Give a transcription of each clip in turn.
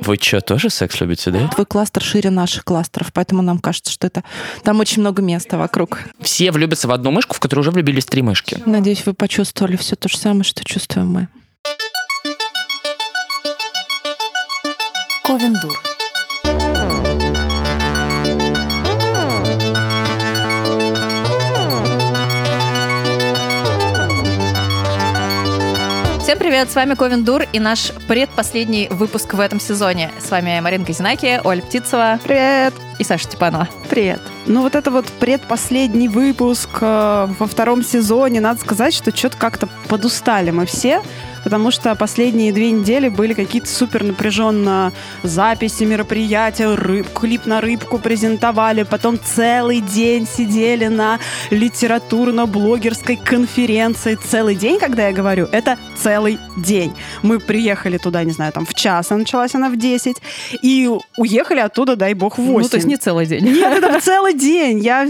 Вы что, тоже секс любите, да? Твой кластер шире наших кластеров, поэтому нам кажется, что это там очень много места вокруг. Все влюбятся в одну мышку, в которую уже влюбились три мышки. Надеюсь, вы почувствовали все то же самое, что чувствуем мы. Ковендур. Всем привет, с вами Ковен Дур и наш предпоследний выпуск в этом сезоне. С вами Маринка Зинаки, Оля Птицева. Привет! И Саша Степанова. Привет! Ну вот это вот предпоследний выпуск э, во втором сезоне. Надо сказать, что что-то как-то подустали мы все потому что последние две недели были какие-то супер напряженно записи мероприятия, рыб, клип на рыбку презентовали, потом целый день сидели на литературно-блогерской конференции. Целый день, когда я говорю, это целый день. Мы приехали туда, не знаю, там в час, а началась она в 10, и уехали оттуда, дай бог, в 8. Ну, то есть не целый день. Нет, это целый день. Я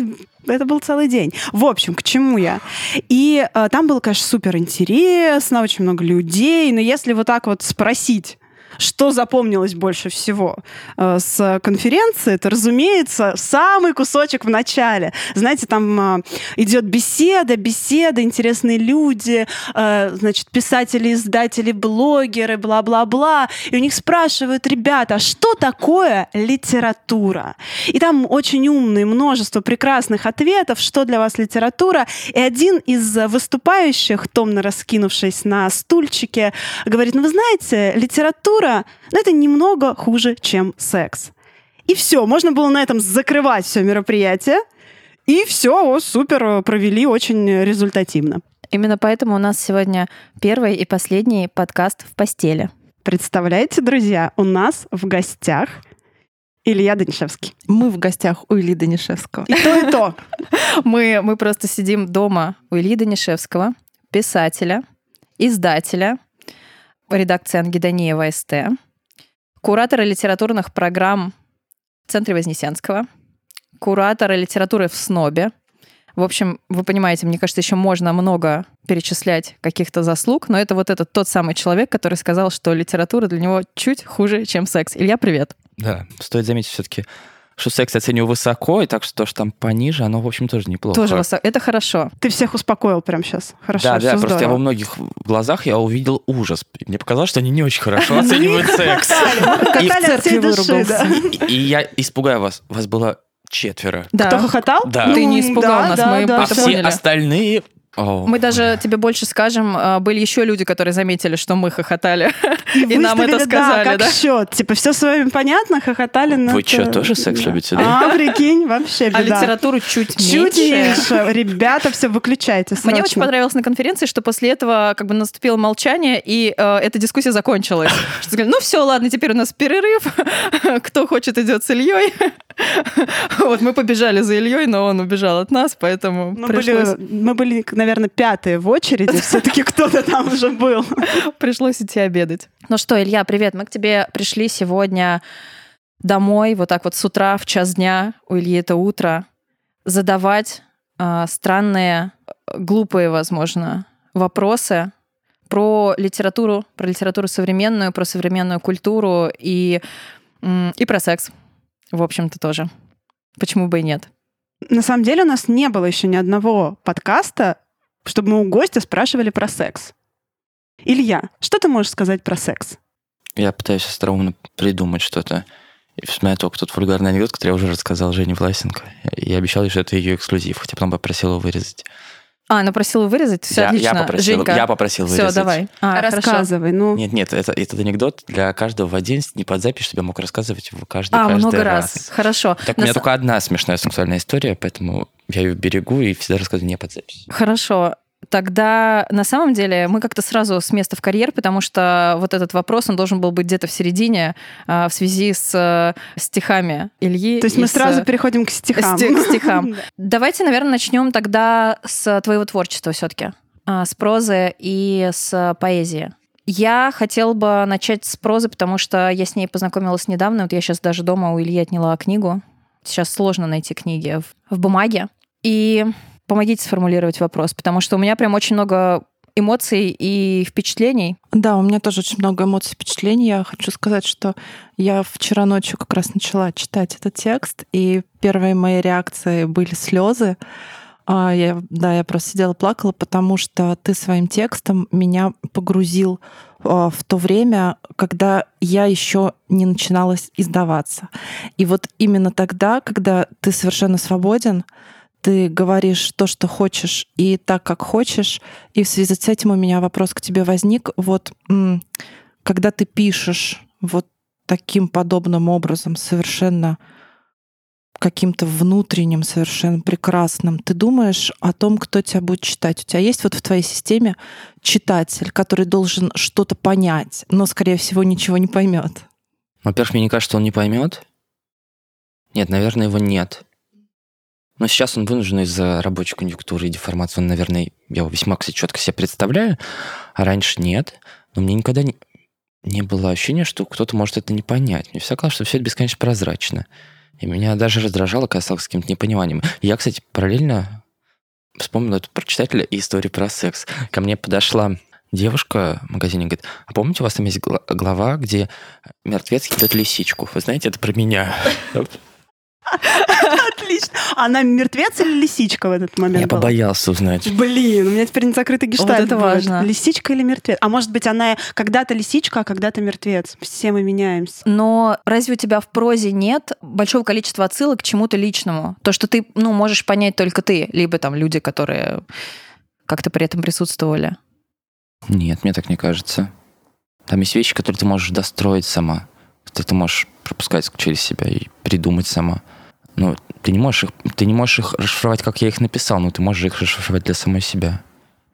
это был целый день. В общем, к чему я? И э, там было, конечно, супер интересно, очень много людей. Но если вот так вот спросить, что запомнилось больше всего э, с конференции, это, разумеется, самый кусочек в начале. Знаете, там э, идет беседа, беседа, интересные люди, э, значит, писатели, издатели, блогеры, бла-бла-бла. И у них спрашивают, ребята, а что такое литература? И там очень умные, множество прекрасных ответов, что для вас литература. И один из выступающих, томно раскинувшись на стульчике, говорит, ну вы знаете, литература но это немного хуже, чем секс. И все, можно было на этом закрывать все мероприятие. И все, о, супер, провели очень результативно. Именно поэтому у нас сегодня первый и последний подкаст в постели. Представляете, друзья, у нас в гостях Илья Данишевский. Мы в гостях у Ильи Данишевского. И то, и то. Мы, мы просто сидим дома у Ильи Данишевского, писателя, издателя, редакции Ангидониева СТ, куратора литературных программ в Центре Вознесенского, куратора литературы в СНОБе. В общем, вы понимаете, мне кажется, еще можно много перечислять каких-то заслуг, но это вот этот тот самый человек, который сказал, что литература для него чуть хуже, чем секс. Илья, привет. Да, стоит заметить все-таки, что секс оцениваю высоко, и так что то, что там пониже, оно, в общем, тоже неплохо. Тоже высоко. Это хорошо. Ты всех успокоил прям сейчас. Хорошо, Да, да, всё просто я здорово. во многих глазах я увидел ужас. И Мне показалось, что они не очень хорошо оценивают секс. И- церкви выругался. я испугаю вас, вас было четверо. Да. Кто хохотал? Да. Ты не Ну, испугал да, нас, да, мы да, А все поняли. остальные... О, Мы даже тебе больше скажем, а, были еще люди, которые заметили, что мы хохотали. И нам это сказали, да, да? как счет. Типа, все с вами понятно, хохотали на... Вы что, тоже секс любите, да? А, прикинь, вообще А беда. литературу чуть Чуть меньше. меньше. Ребята, все, выключайте Мне очень понравилось на конференции, что после этого как бы наступило молчание, и э, эта дискуссия закончилась. Что сказали, ну все, ладно, теперь у нас перерыв. Кто хочет, идет с Ильей. Вот мы побежали за Ильей, но он убежал от нас, поэтому Мы пришлось, были, мы были, наверное, пятые в очереди. Все-таки кто-то там уже был. пришлось идти обедать. Ну что, Илья, привет. Мы к тебе пришли сегодня домой, вот так вот с утра, в час дня, у Ильи это утро, задавать а, странные, э, глупые, возможно, вопросы про литературу, про литературу современную, про современную культуру и, и про секс, в общем-то, тоже. Почему бы и нет? На самом деле у нас не было еще ни одного подкаста, чтобы мы у гостя спрашивали про секс. Илья, что ты можешь сказать про секс? Я пытаюсь остроумно придумать что-то. И вспоминаю только тот вульгарный анекдот, который я уже рассказал Жене Власенко. Я обещал что это ее эксклюзив, хотя потом попросил его вырезать. А, она просила вырезать? Все я, отлично. я попросил, Женька, я попросил все, вырезать. давай. А, хорошо. Рассказывай. Ну, Нет, нет, это, этот анекдот для каждого в отдельности, не под запись, чтобы я мог рассказывать его каждый, А, каждый много раз. раз. Хорошо. Так у На меня с- только одна смешная сексуальная история, поэтому я ее берегу и всегда рассказываю не под запись. Хорошо. Тогда на самом деле мы как-то сразу с места в карьер, потому что вот этот вопрос, он должен был быть где-то в середине а, в связи с э, стихами Ильи. то есть мы с, сразу э, переходим к стихам. Сти- к стихам. Да. Давайте, наверное, начнем тогда с твоего творчества все-таки, с прозы и с поэзии. Я хотела бы начать с прозы, потому что я с ней познакомилась недавно. Вот я сейчас даже дома у Ильи отняла книгу. Сейчас сложно найти книги в, в бумаге. И помогите сформулировать вопрос, потому что у меня прям очень много эмоций и впечатлений. Да, у меня тоже очень много эмоций и впечатлений. Я хочу сказать, что я вчера ночью как раз начала читать этот текст, и первые мои реакции были слезы. А, я, да, я просто сидела плакала, потому что ты своим текстом меня погрузил а, в то время, когда я еще не начинала издаваться. И вот именно тогда, когда ты совершенно свободен, ты говоришь то, что хочешь, и так, как хочешь. И в связи с этим у меня вопрос к тебе возник. Вот когда ты пишешь вот таким подобным образом, совершенно каким-то внутренним, совершенно прекрасным, ты думаешь о том, кто тебя будет читать. У тебя есть вот в твоей системе читатель, который должен что-то понять, но, скорее всего, ничего не поймет. Во-первых, мне не кажется, что он не поймет. Нет, наверное, его нет. Но сейчас он вынужден из-за рабочей конъюнктуры и деформации. Он, наверное, я его весьма, четко себе представляю, а раньше нет. Но мне никогда не, не было ощущения, что кто-то может это не понять. Мне всегда казалось, что все это бесконечно прозрачно. И меня даже раздражало, когда стал с каким-то непониманием. Я, кстати, параллельно вспомнил эту про читателя и историю про секс. Ко мне подошла девушка в магазине говорит, а помните, у вас там есть глава, где мертвец кидает лисичку? Вы знаете, это про меня. Отлично. Она мертвец или лисичка в этот момент Я была? побоялся узнать. Блин, у меня теперь не закрытый гештальт. Вот это важно. Лисичка или мертвец? А может быть, она когда-то лисичка, а когда-то мертвец. Все мы меняемся. Но разве у тебя в прозе нет большого количества отсылок к чему-то личному? То, что ты, ну, можешь понять только ты, либо там люди, которые как-то при этом присутствовали. Нет, мне так не кажется. Там есть вещи, которые ты можешь достроить сама. Которые ты можешь пропускать через себя и придумать сама. Ну, ты не можешь их, ты не можешь их расшифровать, как я их написал, но ты можешь их расшифровать для самой себя.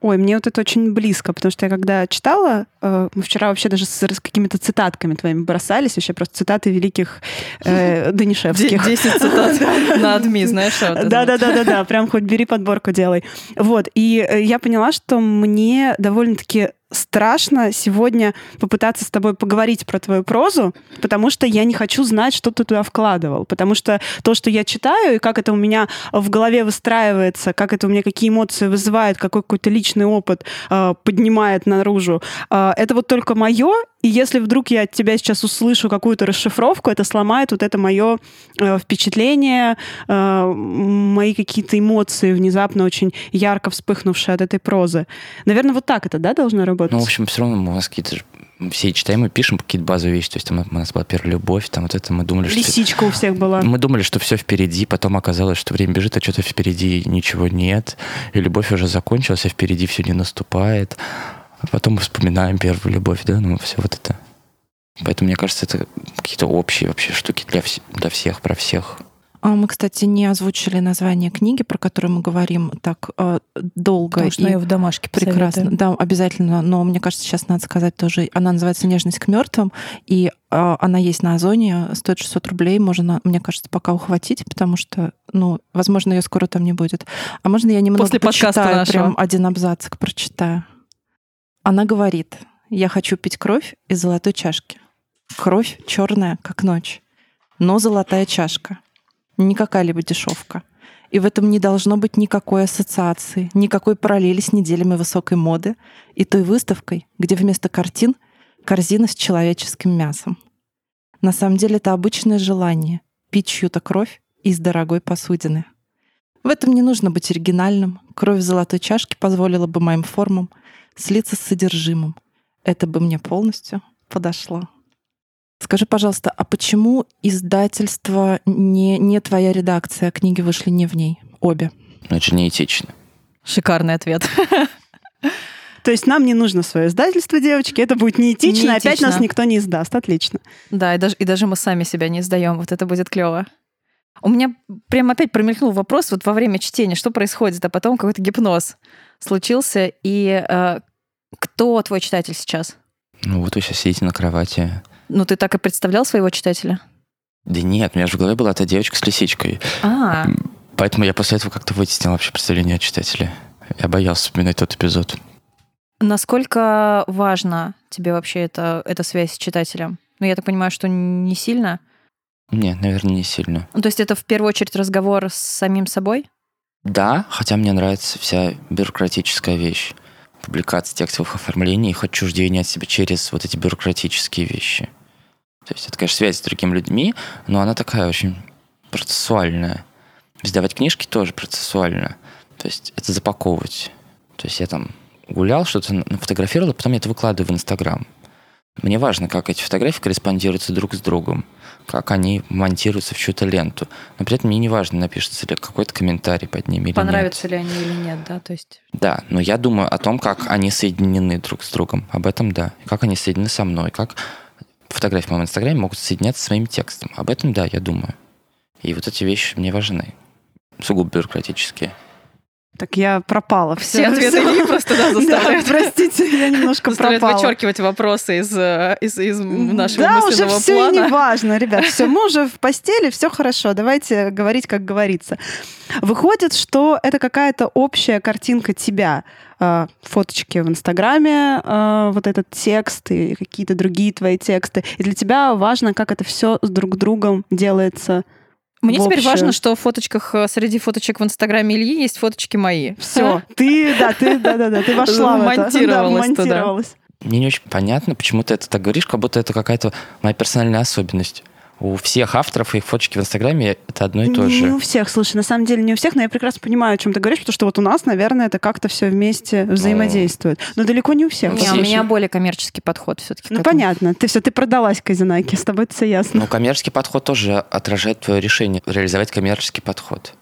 Ой, мне вот это очень близко, потому что я когда читала, э, мы вчера вообще даже с, с какими-то цитатками твоими бросались, вообще просто цитаты великих э, Данишевских. Десять цитат на адми, знаешь? Да-да-да-да-да, прям хоть бери подборку делай. Вот, и э, я поняла, что мне довольно-таки страшно сегодня попытаться с тобой поговорить про твою прозу, потому что я не хочу знать, что ты туда вкладывал. Потому что то, что я читаю, и как это у меня в голове выстраивается, как это у меня какие эмоции вызывает, какой какой-то личный опыт э, поднимает наружу, э, это вот только мое, и если вдруг я от тебя сейчас услышу какую-то расшифровку, это сломает вот это мое э, впечатление, э, мои какие-то эмоции внезапно очень ярко вспыхнувшие от этой прозы. Наверное, вот так это, да, должно работать? Ну, в общем, все равно у нас какие-то все читаем и пишем какие-то базовые вещи. То есть там у нас была первая любовь, там вот это мы думали, что... Лисичка у всех была. Мы думали, что все впереди, потом оказалось, что время бежит, а что-то впереди ничего нет. И любовь уже закончилась, а впереди все не наступает. А потом мы вспоминаем первую любовь, да, ну все вот это. Поэтому, мне кажется, это какие-то общие вообще штуки для, вс- для всех, про всех. А мы, кстати, не озвучили название книги, про которую мы говорим так э, долго. Потому что и ее в домашке прекрасно. Да, обязательно. Но мне кажется, сейчас надо сказать тоже. Она называется «Нежность к мертвым», и э, она есть на Озоне, стоит 600 рублей. Можно, мне кажется, пока ухватить, потому что, ну, возможно, ее скоро там не будет. А можно я немного После почитаю, прям один абзацик прочитаю? Она говорит, я хочу пить кровь из золотой чашки. Кровь черная, как ночь, но золотая чашка. Не какая-либо дешевка. И в этом не должно быть никакой ассоциации, никакой параллели с неделями высокой моды и той выставкой, где вместо картин корзина с человеческим мясом. На самом деле это обычное желание пить чью-то кровь из дорогой посудины. В этом не нужно быть оригинальным. Кровь в золотой чашке позволила бы моим формам слиться с содержимым. Это бы мне полностью подошло. Скажи, пожалуйста, а почему издательство не, не твоя редакция, книги вышли не в ней? Обе. Это же неэтично. Шикарный ответ. То есть нам не нужно свое издательство, девочки, это будет неэтично, неэтично. опять нас никто не издаст. Отлично. Да, и даже, и даже мы сами себя не издаем. Вот это будет клево. У меня прям опять промелькнул вопрос вот во время чтения, что происходит, а потом какой-то гипноз случился. И э, кто твой читатель сейчас? Ну вот вы сейчас сидите на кровати. Ну ты так и представлял своего читателя? Да нет, у меня же в голове была эта девочка с лисичкой. А. Поэтому я после этого как-то вытеснил вообще представление о читателе. Я боялся вспоминать тот эпизод. Насколько важно тебе вообще эта, эта связь с читателем? Ну, я так понимаю, что не сильно? Нет, наверное, не сильно. Ну, то есть это в первую очередь разговор с самим собой? Да, хотя мне нравится вся бюрократическая вещь. публикаций, текстовых оформлений, хоть чуждение от себя через вот эти бюрократические вещи. То есть это, конечно, связь с другими людьми, но она такая очень процессуальная. Издавать книжки тоже процессуально. То есть это запаковывать. То есть я там гулял, что-то нафотографировал, а потом я это выкладываю в Инстаграм. Мне важно, как эти фотографии корреспондируются друг с другом, как они монтируются в чью-то ленту. Но при этом мне не важно, напишется ли какой-то комментарий под ними Понравятся или нет. ли они или нет, да, то есть... Да, но я думаю о том, как они соединены друг с другом. Об этом да. Как они соединены со мной, как фотографии в моем инстаграме могут соединяться с своим текстом. Об этом да, я думаю. И вот эти вещи мне важны. Сугубо бюрократические. Так я пропала. Все, все ответы не просто да, заставляют. Да, простите, я немножко заставляют пропала. вычеркивать вопросы из, э, из, из нашего да, мысленного уже все плана. не важно, ребят. Все, мы уже в постели, все хорошо. Давайте говорить, как говорится. Выходит, что это какая-то общая картинка тебя. Э, фоточки в Инстаграме, э, вот этот текст и какие-то другие твои тексты. И для тебя важно, как это все с друг другом делается мне теперь важно, что в фоточках, э, среди фоточек в Инстаграме Ильи есть фоточки мои. Все, ты, да, ты, да, да, да, ты вошла в это. Да, монтировалась. Мне не очень понятно, почему ты это так говоришь, как будто это какая-то моя персональная особенность у всех авторов их фоточки в Инстаграме это одно и то же. Не у всех, слушай, на самом деле не у всех, но я прекрасно понимаю, о чем ты говоришь, потому что вот у нас, наверное, это как-то все вместе взаимодействует. Но далеко не у всех. Не, у меня более коммерческий подход все-таки. Ну, понятно. Ты все, ты продалась Казинаке, с тобой это все ясно. Ну, коммерческий подход тоже отражает твое решение реализовать коммерческий подход.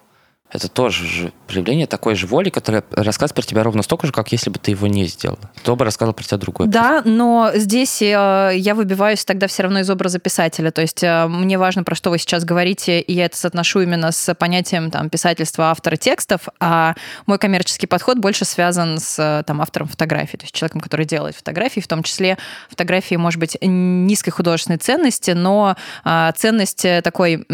Это тоже же проявление такой же воли, которая рассказывает про тебя ровно столько же, как если бы ты его не сделал. Кто бы рассказал про тебя другой. Да, но здесь э, я выбиваюсь тогда все равно из образа писателя. То есть э, мне важно, про что вы сейчас говорите, и я это соотношу именно с понятием там, писательства автора текстов, а мой коммерческий подход больше связан с э, там, автором фотографий, то есть человеком, который делает фотографии, в том числе фотографии, может быть, низкой художественной ценности, но ценность такой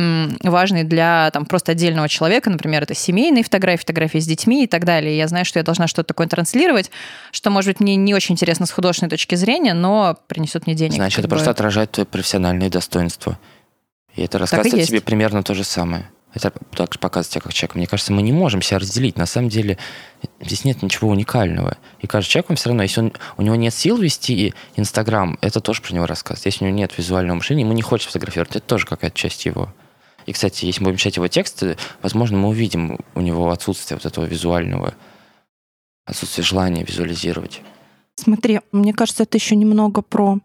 важной для там, просто отдельного человека, например, это семейные фотографии, фотографии с детьми и так далее. Я знаю, что я должна что-то такое транслировать, что, может быть, мне не очень интересно с художественной точки зрения, но принесет мне денег. Значит, это бы. просто отражает твои профессиональные достоинства. И это рассказывает тебе примерно то же самое. Это также показывает тебя как человека. Мне кажется, мы не можем себя разделить. На самом деле здесь нет ничего уникального. И каждый человек, он все равно, если он, у него нет сил вести Инстаграм, это тоже про него рассказ. Если у него нет визуального мышления, ему не хочется фотографировать, это тоже какая-то часть его. И, кстати, если мы будем читать его тексты, возможно, мы увидим у него отсутствие вот этого визуального, отсутствие желания визуализировать. Смотри, мне кажется, это еще немного про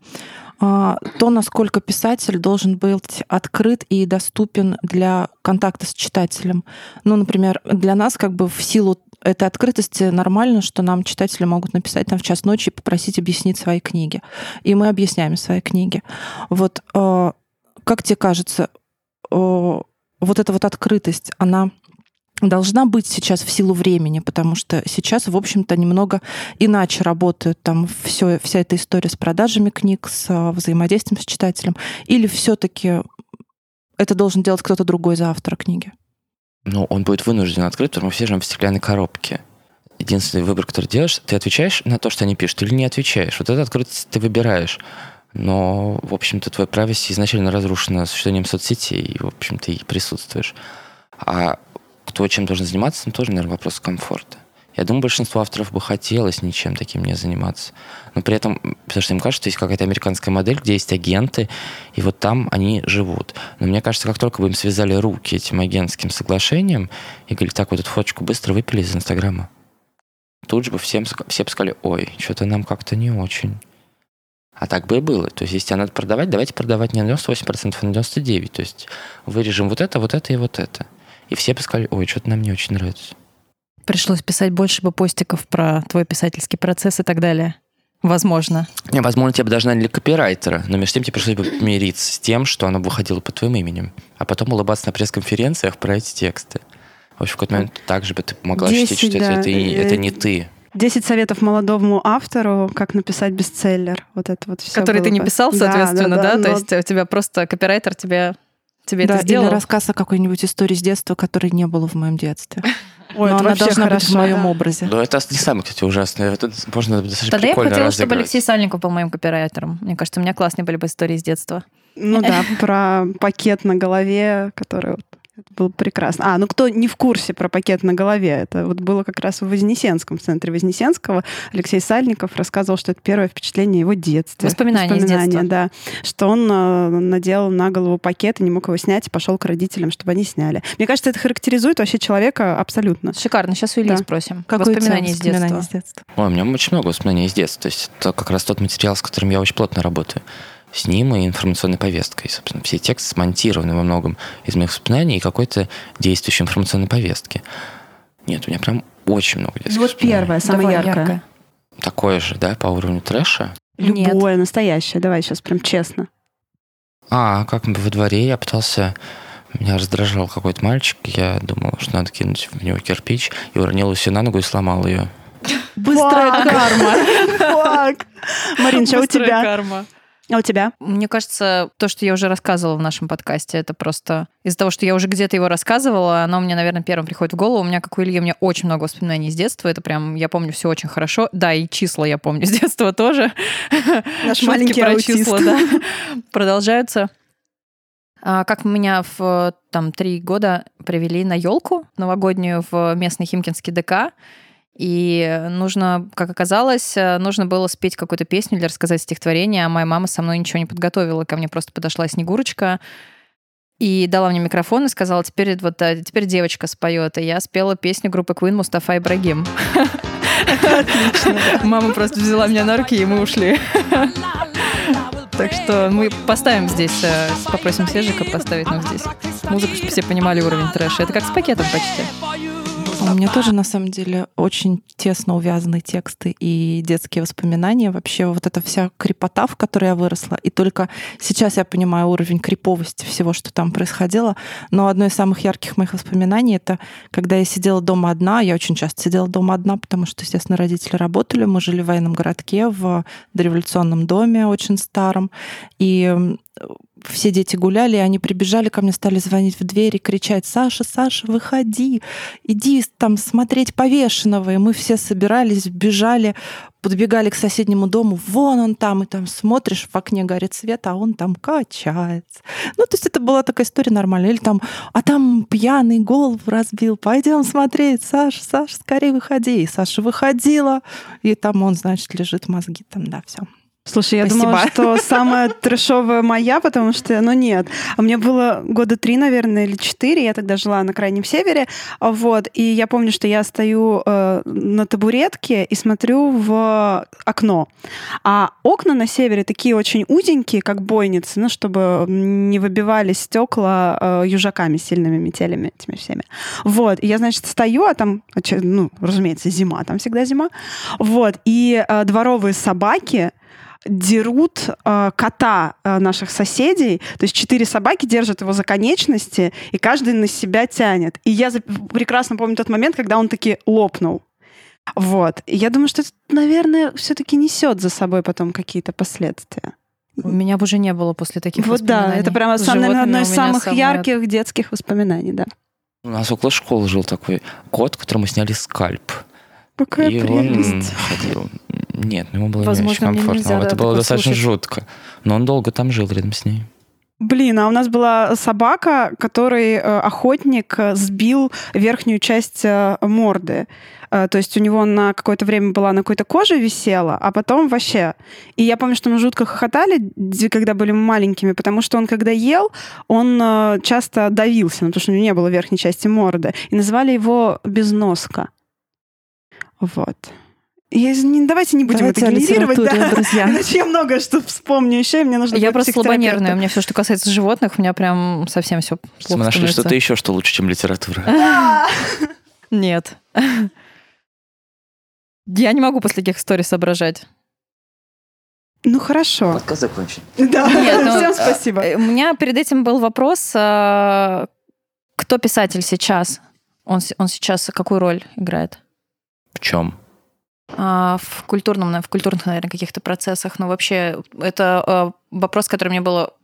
а, то, насколько писатель должен быть открыт и доступен для контакта с читателем. Ну, например, для нас как бы в силу этой открытости нормально, что нам читатели могут написать там в час ночи и попросить объяснить свои книги. И мы объясняем свои книги. Вот а, как тебе кажется, вот эта вот открытость, она должна быть сейчас в силу времени, потому что сейчас, в общем-то, немного иначе работают там все, вся эта история с продажами книг, с а, взаимодействием с читателем, или все-таки это должен делать кто-то другой за автора книги? Ну, он будет вынужден открыть, потому что все живем в стеклянной коробке. Единственный выбор, который делаешь, ты отвечаешь на то, что они пишут, или не отвечаешь. Вот эту открытость ты выбираешь но, в общем-то, твоя правость изначально разрушена существованием соцсетей, и, в общем-то, и присутствуешь. А кто чем должен заниматься, это тоже, наверное, вопрос комфорта. Я думаю, большинство авторов бы хотелось ничем таким не заниматься. Но при этом, потому что им кажется, что есть какая-то американская модель, где есть агенты, и вот там они живут. Но мне кажется, как только бы им связали руки этим агентским соглашением и говорили, так, вот эту фоточку быстро выпили из Инстаграма, тут же бы всем, все бы сказали, ой, что-то нам как-то не очень. А так бы и было. То есть, если тебе надо продавать, давайте продавать не на 98%, а на 99%. То есть, вырежем вот это, вот это и вот это. И все бы сказали, ой, что-то нам не очень нравится. Пришлось писать больше бы постиков про твой писательский процесс и так далее. Возможно. Не, возможно, тебе бы даже наняли копирайтера, но между тем тебе пришлось бы мириться с тем, что оно выходило под твоим именем, а потом улыбаться на пресс-конференциях про эти тексты. В общем, в какой-то момент также бы ты могла 10, ощутить, что да. это, это не ты. 10 советов молодому автору, как написать бестселлер. Вот это вот все. Который ты не писал, соответственно, да? да, да, да? То есть у тебя просто копирайтер тебе, тебе да, это сделал? Или рассказ о какой-нибудь истории с детства, которой не было в моем детстве. Ой, Но она должна хорошо, быть в моем да. образе. Но это не самое, кстати, ужасное. Это можно Тогда я бы хотела, чтобы Алексей Сальников был моим копирайтером. Мне кажется, у меня классные были бы истории с детства. Ну да, про пакет на голове, который было прекрасно. А, ну кто не в курсе про пакет на голове, это вот было как раз в Вознесенском, в центре Вознесенского. Алексей Сальников рассказывал, что это первое впечатление его детства. Воспоминания, Воспоминания из детства. да. Что он э, надел на голову пакет и не мог его снять, и пошел к родителям, чтобы они сняли. Мне кажется, это характеризует вообще человека абсолютно. Шикарно. Сейчас у Ильи Да. спросим. Какое Воспоминания из детства. из детства? Ой, у меня очень много воспоминаний из детства. То есть это как раз тот материал, с которым я очень плотно работаю. С ним и информационной повесткой. Собственно, все тексты смонтированы во многом из моих воспоминаний и какой-то действующей информационной повестки. Нет, у меня прям очень много детских Вот первое, самое Давай, яркое. яркое. Такое же, да, по уровню трэша. Нет. Любое, настоящее. Давай сейчас прям честно. А, как во дворе я пытался... Меня раздражал какой-то мальчик. Я думал, что надо кинуть в него кирпич. И уронил ее на ногу и сломал ее. Быстрая карма. Марин, что у Быстрая тебя? карма. А у тебя? Мне кажется, то, что я уже рассказывала в нашем подкасте, это просто из-за того, что я уже где-то его рассказывала, оно мне, наверное, первым приходит в голову. У меня, как у Ильи, у меня очень много воспоминаний из детства. Это прям, я помню все очень хорошо. Да, и числа я помню с детства тоже. Наш Шутки маленький про аутист. числа, да, продолжаются. А, Как меня в там три года привели на елку новогоднюю в местный Химкинский ДК. И нужно, как оказалось, э, нужно было спеть какую-то песню или рассказать стихотворение, а моя мама со мной ничего не подготовила. Ко мне просто подошла Снегурочка и дала мне микрофон и сказала, теперь вот э, теперь девочка споет. И я спела песню группы Queen Мустафа Ибрагим. Мама просто взяла меня на руки, и мы ушли. Так что мы поставим здесь, э, попросим Сержика поставить нам здесь музыку, чтобы все понимали уровень трэша. Это как с пакетом почти. У меня тоже, на самом деле, очень тесно увязаны тексты и детские воспоминания. Вообще вот эта вся крепота, в которой я выросла. И только сейчас я понимаю уровень криповости всего, что там происходило. Но одно из самых ярких моих воспоминаний — это когда я сидела дома одна. Я очень часто сидела дома одна, потому что, естественно, родители работали. Мы жили в военном городке, в дореволюционном доме очень старом. И все дети гуляли, и они прибежали ко мне, стали звонить в дверь и кричать, Саша, Саша, выходи, иди там смотреть повешенного. И мы все собирались, бежали, подбегали к соседнему дому, вон он там, и там смотришь, в окне горит свет, а он там качается. Ну, то есть это была такая история нормальная. Или там, а там пьяный голову разбил, пойдем смотреть, Саша, Саша, скорее выходи. И Саша выходила, и там он, значит, лежит мозги там, да, все. Слушай, я Спасибо. думала, что самая трешовая моя, потому что, ну нет. А мне было года три, наверное, или четыре. Я тогда жила на Крайнем Севере. Вот. И я помню, что я стою э, на табуретке и смотрю в окно. А окна на севере такие очень узенькие, как бойницы, ну, чтобы не выбивались стекла э, южаками, сильными метелями этими всеми. Вот. И я, значит, стою, а там, ну, разумеется, зима, там всегда зима. Вот. И э, дворовые собаки дерут э, кота э, наших соседей. То есть четыре собаки держат его за конечности, и каждый на себя тянет. И я за- прекрасно помню тот момент, когда он таки лопнул. Вот. И я думаю, что это, наверное, все-таки несет за собой потом какие-то последствия. У меня бы уже не было после таких вот да, воспоминаний. это прямо, сам, наверное, одно из самых самое- ярких детских воспоминаний, да. У нас около школы жил такой кот, которому сняли скальп. Какая и он прелесть. ходил. Нет, ему было не Возможно, очень мне комфортно. нельзя, да, это было достаточно слушать. жутко. Но он долго там жил рядом с ней. Блин, а у нас была собака, который э, охотник сбил верхнюю часть э, морды. Э, то есть у него на какое-то время была на какой-то коже висела, а потом вообще. И я помню, что мы жутко хохотали, когда были маленькими, потому что он, когда ел, он э, часто давился, ну, потому что у него не было верхней части морды. И называли его безноска. Вот. Я не, давайте не будем Давайте это генерировать, да. друзья. Иначе я много что вспомню еще, и мне нужно Я просто слабонервная. У меня все, что касается животных, у меня прям совсем все плохо Мы нашли что-то еще, что лучше, чем литература. Нет. Я не могу после таких историй соображать. Ну хорошо. Подкаст закончен. Да, Нет, ну, всем спасибо. Э, У меня перед этим был вопрос, а, кто писатель сейчас? Он сейчас какую роль играет? В чем? А, в культурном, в культурных, наверное, каких-то процессах. Но вообще это а, вопрос, который мне было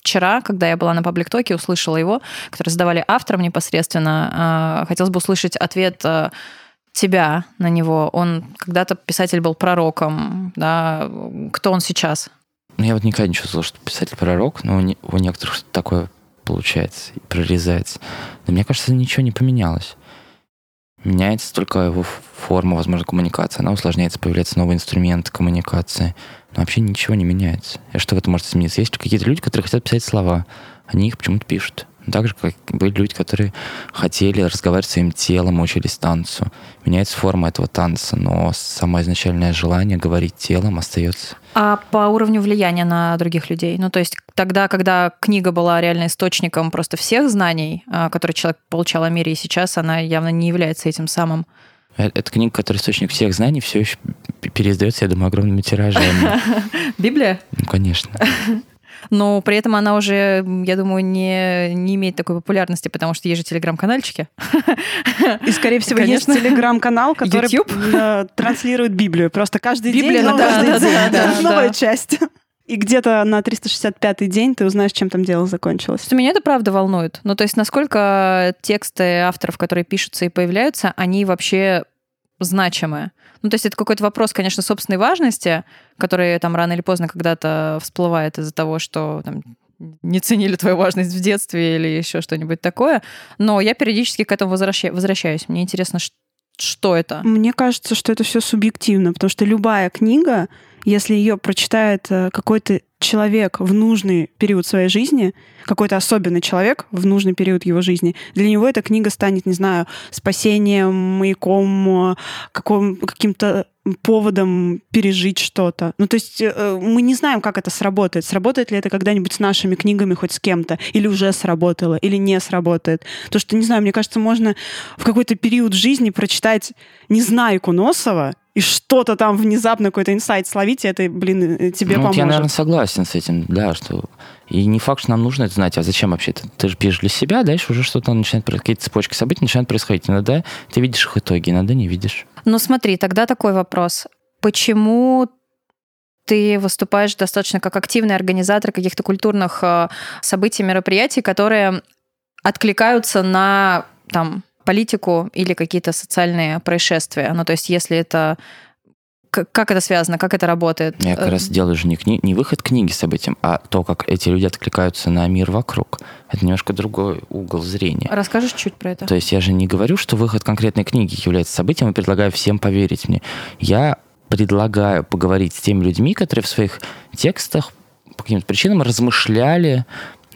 вчера, когда я была на паблик-токе, услышала его, который задавали авторам непосредственно. А, Хотелось бы услышать ответ тебя на него. Он когда-то писатель был пророком, да? Кто он сейчас? Ну, я вот никогда не чувствовал, что писатель пророк, но у, не- у некоторых такое получается, прорезается. Но мне кажется, ничего не поменялось. Меняется только его форма, возможно, коммуникации. Она усложняется, появляется новый инструмент коммуникации. Но вообще ничего не меняется. И что в этом может измениться? Есть какие-то люди, которые хотят писать слова. Они их почему-то пишут. Так же, как были люди, которые хотели разговаривать своим телом, учились танцу. Меняется форма этого танца, но само изначальное желание говорить телом остается. А по уровню влияния на других людей? Ну, то есть тогда, когда книга была реально источником просто всех знаний, а, которые человек получал о мире, и сейчас она явно не является этим самым. Э, эта книга, которая источник всех знаний, все еще переиздается, я думаю, огромными тиражами. Библия? Ну, конечно но при этом она уже, я думаю, не, не имеет такой популярности, потому что есть же телеграм-канальчики. И, скорее всего, Конечно. есть телеграм-канал, который YouTube? Э, транслирует Библию. Просто каждый Библия, день, да, да, да, да, новая часть. И где-то на 365-й день ты узнаешь, чем там дело закончилось. Меня это правда волнует. Ну, то есть, насколько тексты авторов, которые пишутся и появляются, они вообще значимые. Ну, то есть это какой-то вопрос, конечно, собственной важности, который там рано или поздно когда-то всплывает из-за того, что там, не ценили твою важность в детстве или еще что-нибудь такое. Но я периодически к этому возвращаюсь. Мне интересно, что это. Мне кажется, что это все субъективно, потому что любая книга, если ее прочитает э, какой-то человек в нужный период своей жизни, какой-то особенный человек в нужный период его жизни, для него эта книга станет, не знаю, спасением, маяком, каким, каким-то поводом пережить что-то. Ну, то есть э, мы не знаем, как это сработает. Сработает ли это когда-нибудь с нашими книгами хоть с кем-то? Или уже сработало, или не сработает. То, что, не знаю, мне кажется, можно в какой-то период жизни прочитать «Незнайку Носова», и что-то там внезапно какой-то инсайт словить, это, блин, э, тебе ну, поможет. Я, наверное, согласен с этим, да, что и не факт, что нам нужно это знать, а зачем вообще это? Ты же пишешь для себя, дальше уже что-то начинает, какие-то цепочки событий начинают происходить. Иногда ты видишь их итоги, иногда не видишь. Ну смотри, тогда такой вопрос. Почему ты выступаешь достаточно как активный организатор каких-то культурных э, событий, мероприятий, которые откликаются на там политику или какие-то социальные происшествия. Ну, то есть, если это как это связано, как это работает? Я как раз делаю же не, кни... не выход книги с событием, а то, как эти люди откликаются на мир вокруг. Это немножко другой угол зрения. Расскажешь чуть про это? То есть я же не говорю, что выход конкретной книги является событием и предлагаю всем поверить мне. Я предлагаю поговорить с теми людьми, которые в своих текстах по каким-то причинам размышляли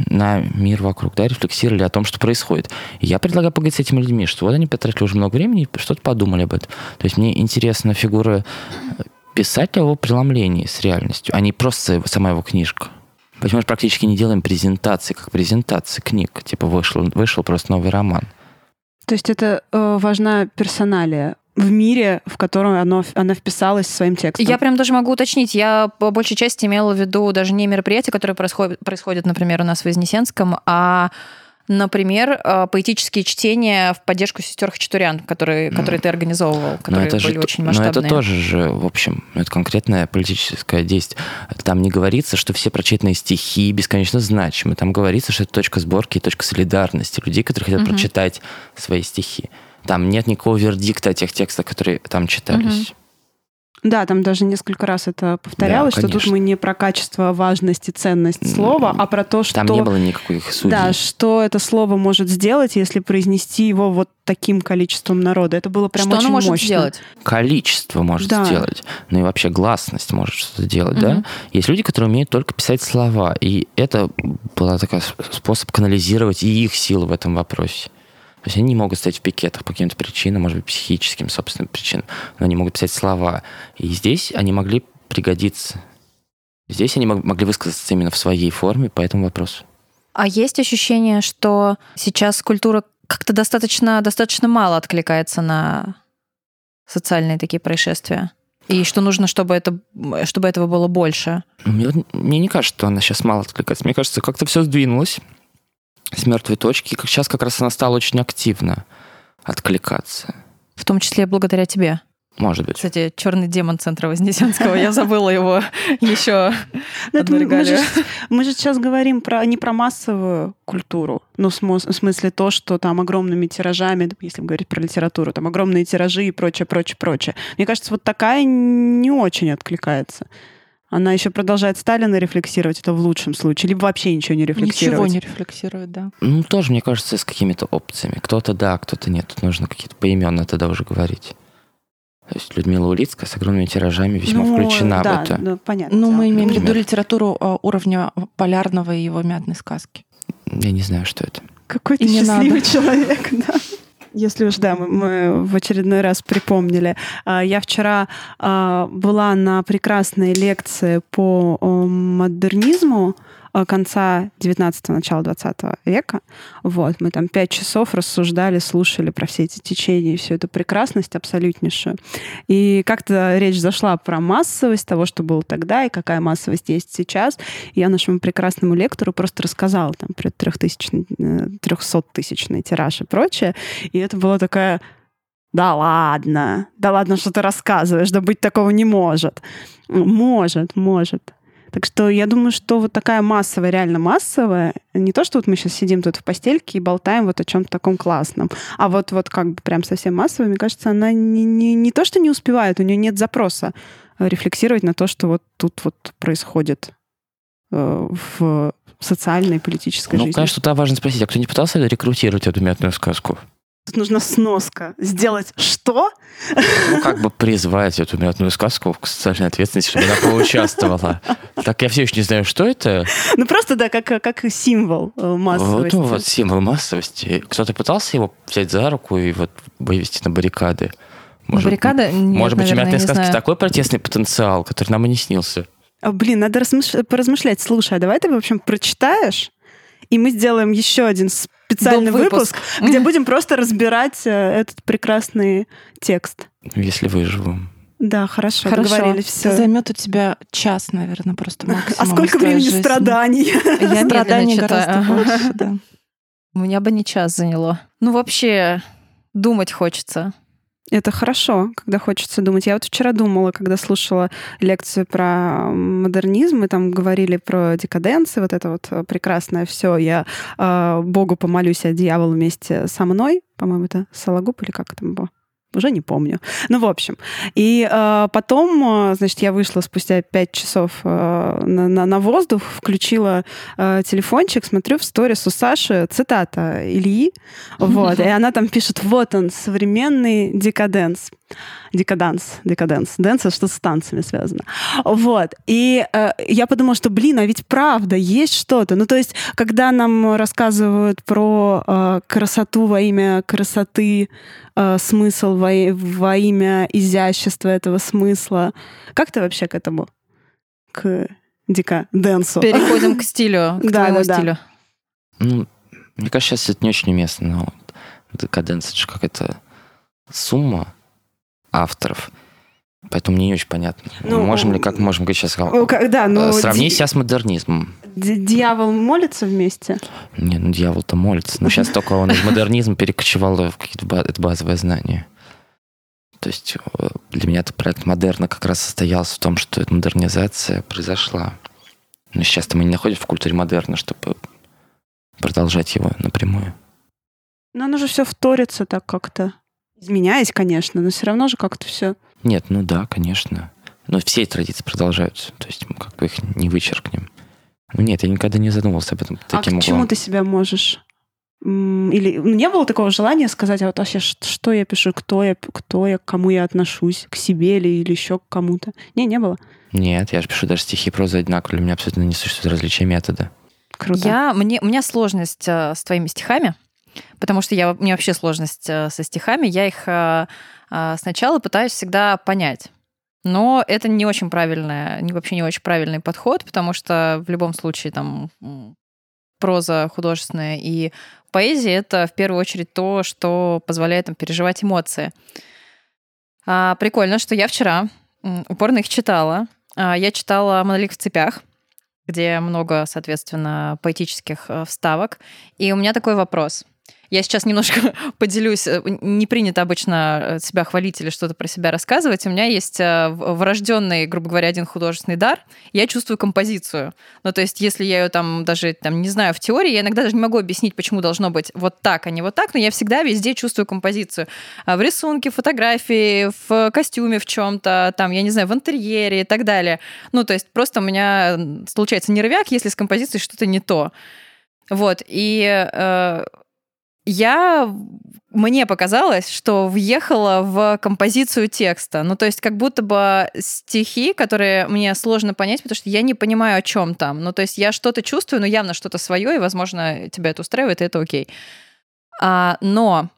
на мир вокруг, да, рефлексировали о том, что происходит. И я предлагаю поговорить с этими людьми, что вот они потратили уже много времени и что-то подумали об этом. То есть мне интересна фигура писателя в преломлении с реальностью, а не просто сама его книжка. Почему мы практически не делаем презентации, как презентации книг. Типа вышел, вышел просто новый роман. То есть это э, важна персоналия в мире, в котором оно, она вписалась своим текстом. Я прям даже могу уточнить. Я по большей части имела в виду даже не мероприятия, которые происходят, происходят например, у нас в Вознесенском, а Например, э, поэтические чтения в поддержку сестер Хачатурян, которые, которые ты организовывал, которые это были же, очень масштабные. Но это тоже же, в общем, это конкретное политическое действие. Там не говорится, что все прочитанные стихи бесконечно значимы. Там говорится, что это точка сборки и точка солидарности людей, которые хотят угу. прочитать свои стихи. Там нет никакого вердикта тех текстах, которые там читались. Угу. Да, там даже несколько раз это повторялось, да, что тут мы не про качество, важность и ценность слова, а про то, что... Там не было никаких судей. Да, что это слово может сделать, если произнести его вот таким количеством народа. Это было прям что очень оно может мощно. сделать? Количество может да. сделать. Ну и вообще гласность может что-то делать, угу. да? Есть люди, которые умеют только писать слова, и это был такой способ канализировать и их силы в этом вопросе. То есть они не могут стоять в пикетах по каким-то причинам, может быть, психическим собственным причинам, но они могут писать слова. И здесь они могли пригодиться. Здесь они могли высказаться именно в своей форме по этому вопросу. А есть ощущение, что сейчас культура как-то достаточно, достаточно мало откликается на социальные такие происшествия? И что нужно, чтобы, это, чтобы этого было больше? Мне, мне не кажется, что она сейчас мало откликается. Мне кажется, как-то все сдвинулось с мертвой точки. Как сейчас как раз она стала очень активно откликаться. В том числе благодаря тебе. Может быть. Кстати, черный демон центра Вознесенского. Я забыла его еще ну, мы же, мы же сейчас говорим про не про массовую культуру, ну, в смысле то, что там огромными тиражами, если говорить про литературу, там огромные тиражи и прочее, прочее, прочее. Мне кажется, вот такая не очень откликается. Она еще продолжает Сталина рефлексировать, это в лучшем случае, либо вообще ничего не Ничего рефлексировать. не рефлексирует, да. Ну, тоже, мне кажется, с какими-то опциями. Кто-то да, кто-то нет. Тут нужно какие-то поименно тогда уже говорить. То есть Людмила Улицкая с огромными тиражами весьма Ну, включена да, в это. ну, понятно. Ну, мы имеем в виду литературу а, уровня Полярного и его мятной сказки. Я не знаю, что это. Какой ты счастливый надо. человек, да. Если уж, да, мы, мы в очередной раз припомнили. А, Я вчера а, была на прекрасной лекции по о, модернизму конца 19-го, начала 20 века. Вот, мы там пять часов рассуждали, слушали про все эти течения и всю эту прекрасность абсолютнейшую. И как-то речь зашла про массовость того, что было тогда и какая массовость есть сейчас. И я нашему прекрасному лектору просто рассказала там про трехтысячный, трехсоттысячный тираж и прочее. И это была такая да ладно, да ладно, что ты рассказываешь, да быть такого не может. Может, может. Так что я думаю, что вот такая массовая, реально массовая, не то, что вот мы сейчас сидим тут в постельке и болтаем вот о чем-то таком классном, а вот, вот как бы прям совсем массовая, мне кажется, она не, не, не то, что не успевает, у нее нет запроса рефлексировать на то, что вот тут вот происходит э, в социальной и политической Ну, жизни. конечно, туда важно спросить, а кто не пытался рекрутировать эту мятную сказку? Тут нужна сноска. Сделать что? Ну, как бы призвать эту мятную сказку к социальной ответственности, чтобы она поучаствовала. Так я все еще не знаю, что это. Ну просто, да, как, как символ э, массовости. Вот, вот символ массовости. Кто-то пытался его взять за руку и вот вывести на баррикады. На баррикады? Нет, может быть, у наверное, мятной не сказки знаю. такой протестный потенциал, который нам и не снился. А, Блин, надо размыш- поразмышлять. Слушай, а давай ты, в общем, прочитаешь, и мы сделаем еще один специальный выпуск, где будем просто разбирать э, этот прекрасный текст. Если выживу. Да, хорошо, Хорошо. договорились. Все займет у тебя час, наверное, просто максимум. А сколько времени жизни. страданий? Я Страданий гораздо читаю. больше, да. У меня бы не час заняло. Ну, вообще, думать хочется. Это хорошо, когда хочется думать. Я вот вчера думала, когда слушала лекцию про модернизм, и там говорили про декаденцию, вот это вот э, прекрасное все. Я э, Богу помолюсь, а дьявол вместе со мной. По-моему, это Сологуб или как там было? Уже не помню. Ну, в общем. И э, потом, э, значит, я вышла спустя пять часов э, на, на- на воздух, включила э, телефончик, смотрю в сторис у Саши цитата Ильи, вот, и она там пишет, вот он, современный декаденс. Декаданс, декаденс. Дэнс — это что с танцами связано. Вот. И э, я подумала, что, блин, а ведь правда, есть что-то. Ну, то есть, когда нам рассказывают про э, красоту во имя красоты, э, смысл во, во имя изящества этого смысла, как ты вообще к этому? К декаденсу? Переходим к стилю, к твоему стилю. Ну, мне кажется, сейчас это не очень уместно, декаденция, это же какая-то сумма авторов. Поэтому мне не очень понятно. Ну, можем ли, как можем говорить сейчас, Да, ну... сравнить ди- себя с модернизмом. Дьявол молится вместе? Не, ну дьявол-то молится. Но сейчас только он из модернизма перекочевал в какие-то базовые знания. То есть э, для меня этот проект модерна как раз состоялся в том, что эта модернизация произошла. Но сейчас-то мы не находимся в культуре модерна, чтобы продолжать его напрямую. Но оно же все вторится так как-то. Изменяясь, конечно, но все равно же как-то все. Нет, ну да, конечно. Но все эти традиции продолжаются. То есть мы как бы их не вычеркнем. Ну нет, я никогда не задумывался об этом А таким к чему углом. ты себя можешь? Или ну, не было такого желания сказать, а вот вообще, что я пишу, кто я, кто я, к кому я отношусь, к себе или, или еще к кому-то? Не, не было. Нет, я же пишу даже стихи и прозу одинаково. Для меня абсолютно не существует различия метода. Круто. Я, мне, у меня сложность э, с твоими стихами, потому что я, у меня вообще сложность э, со стихами. Я их э, э, сначала пытаюсь всегда понять. Но это не очень правильное, вообще не очень правильный подход, потому что в любом случае там проза художественная и поэзия — это в первую очередь то, что позволяет им переживать эмоции. А, прикольно, что я вчера упорно их читала. А, я читала «Монолик в цепях», где много, соответственно, поэтических вставок. И у меня такой вопрос. Я сейчас немножко поделюсь. Э, не принято обычно э, себя хвалить или что-то про себя рассказывать. У меня есть э, врожденный, грубо говоря, один художественный дар. Я чувствую композицию. Ну, то есть, если я ее там даже там, не знаю в теории, я иногда даже не могу объяснить, почему должно быть вот так, а не вот так, но я всегда везде чувствую композицию. А в рисунке, фотографии, в костюме в чем-то, там, я не знаю, в интерьере и так далее. Ну, то есть, просто у меня случается нервяк, если с композицией что-то не то. Вот, и э, я мне показалось, что въехала в композицию текста. Ну, то есть как будто бы стихи, которые мне сложно понять, потому что я не понимаю, о чем там. Ну, то есть я что-то чувствую, но явно что-то свое, и, возможно, тебя это устраивает, и это окей. А, но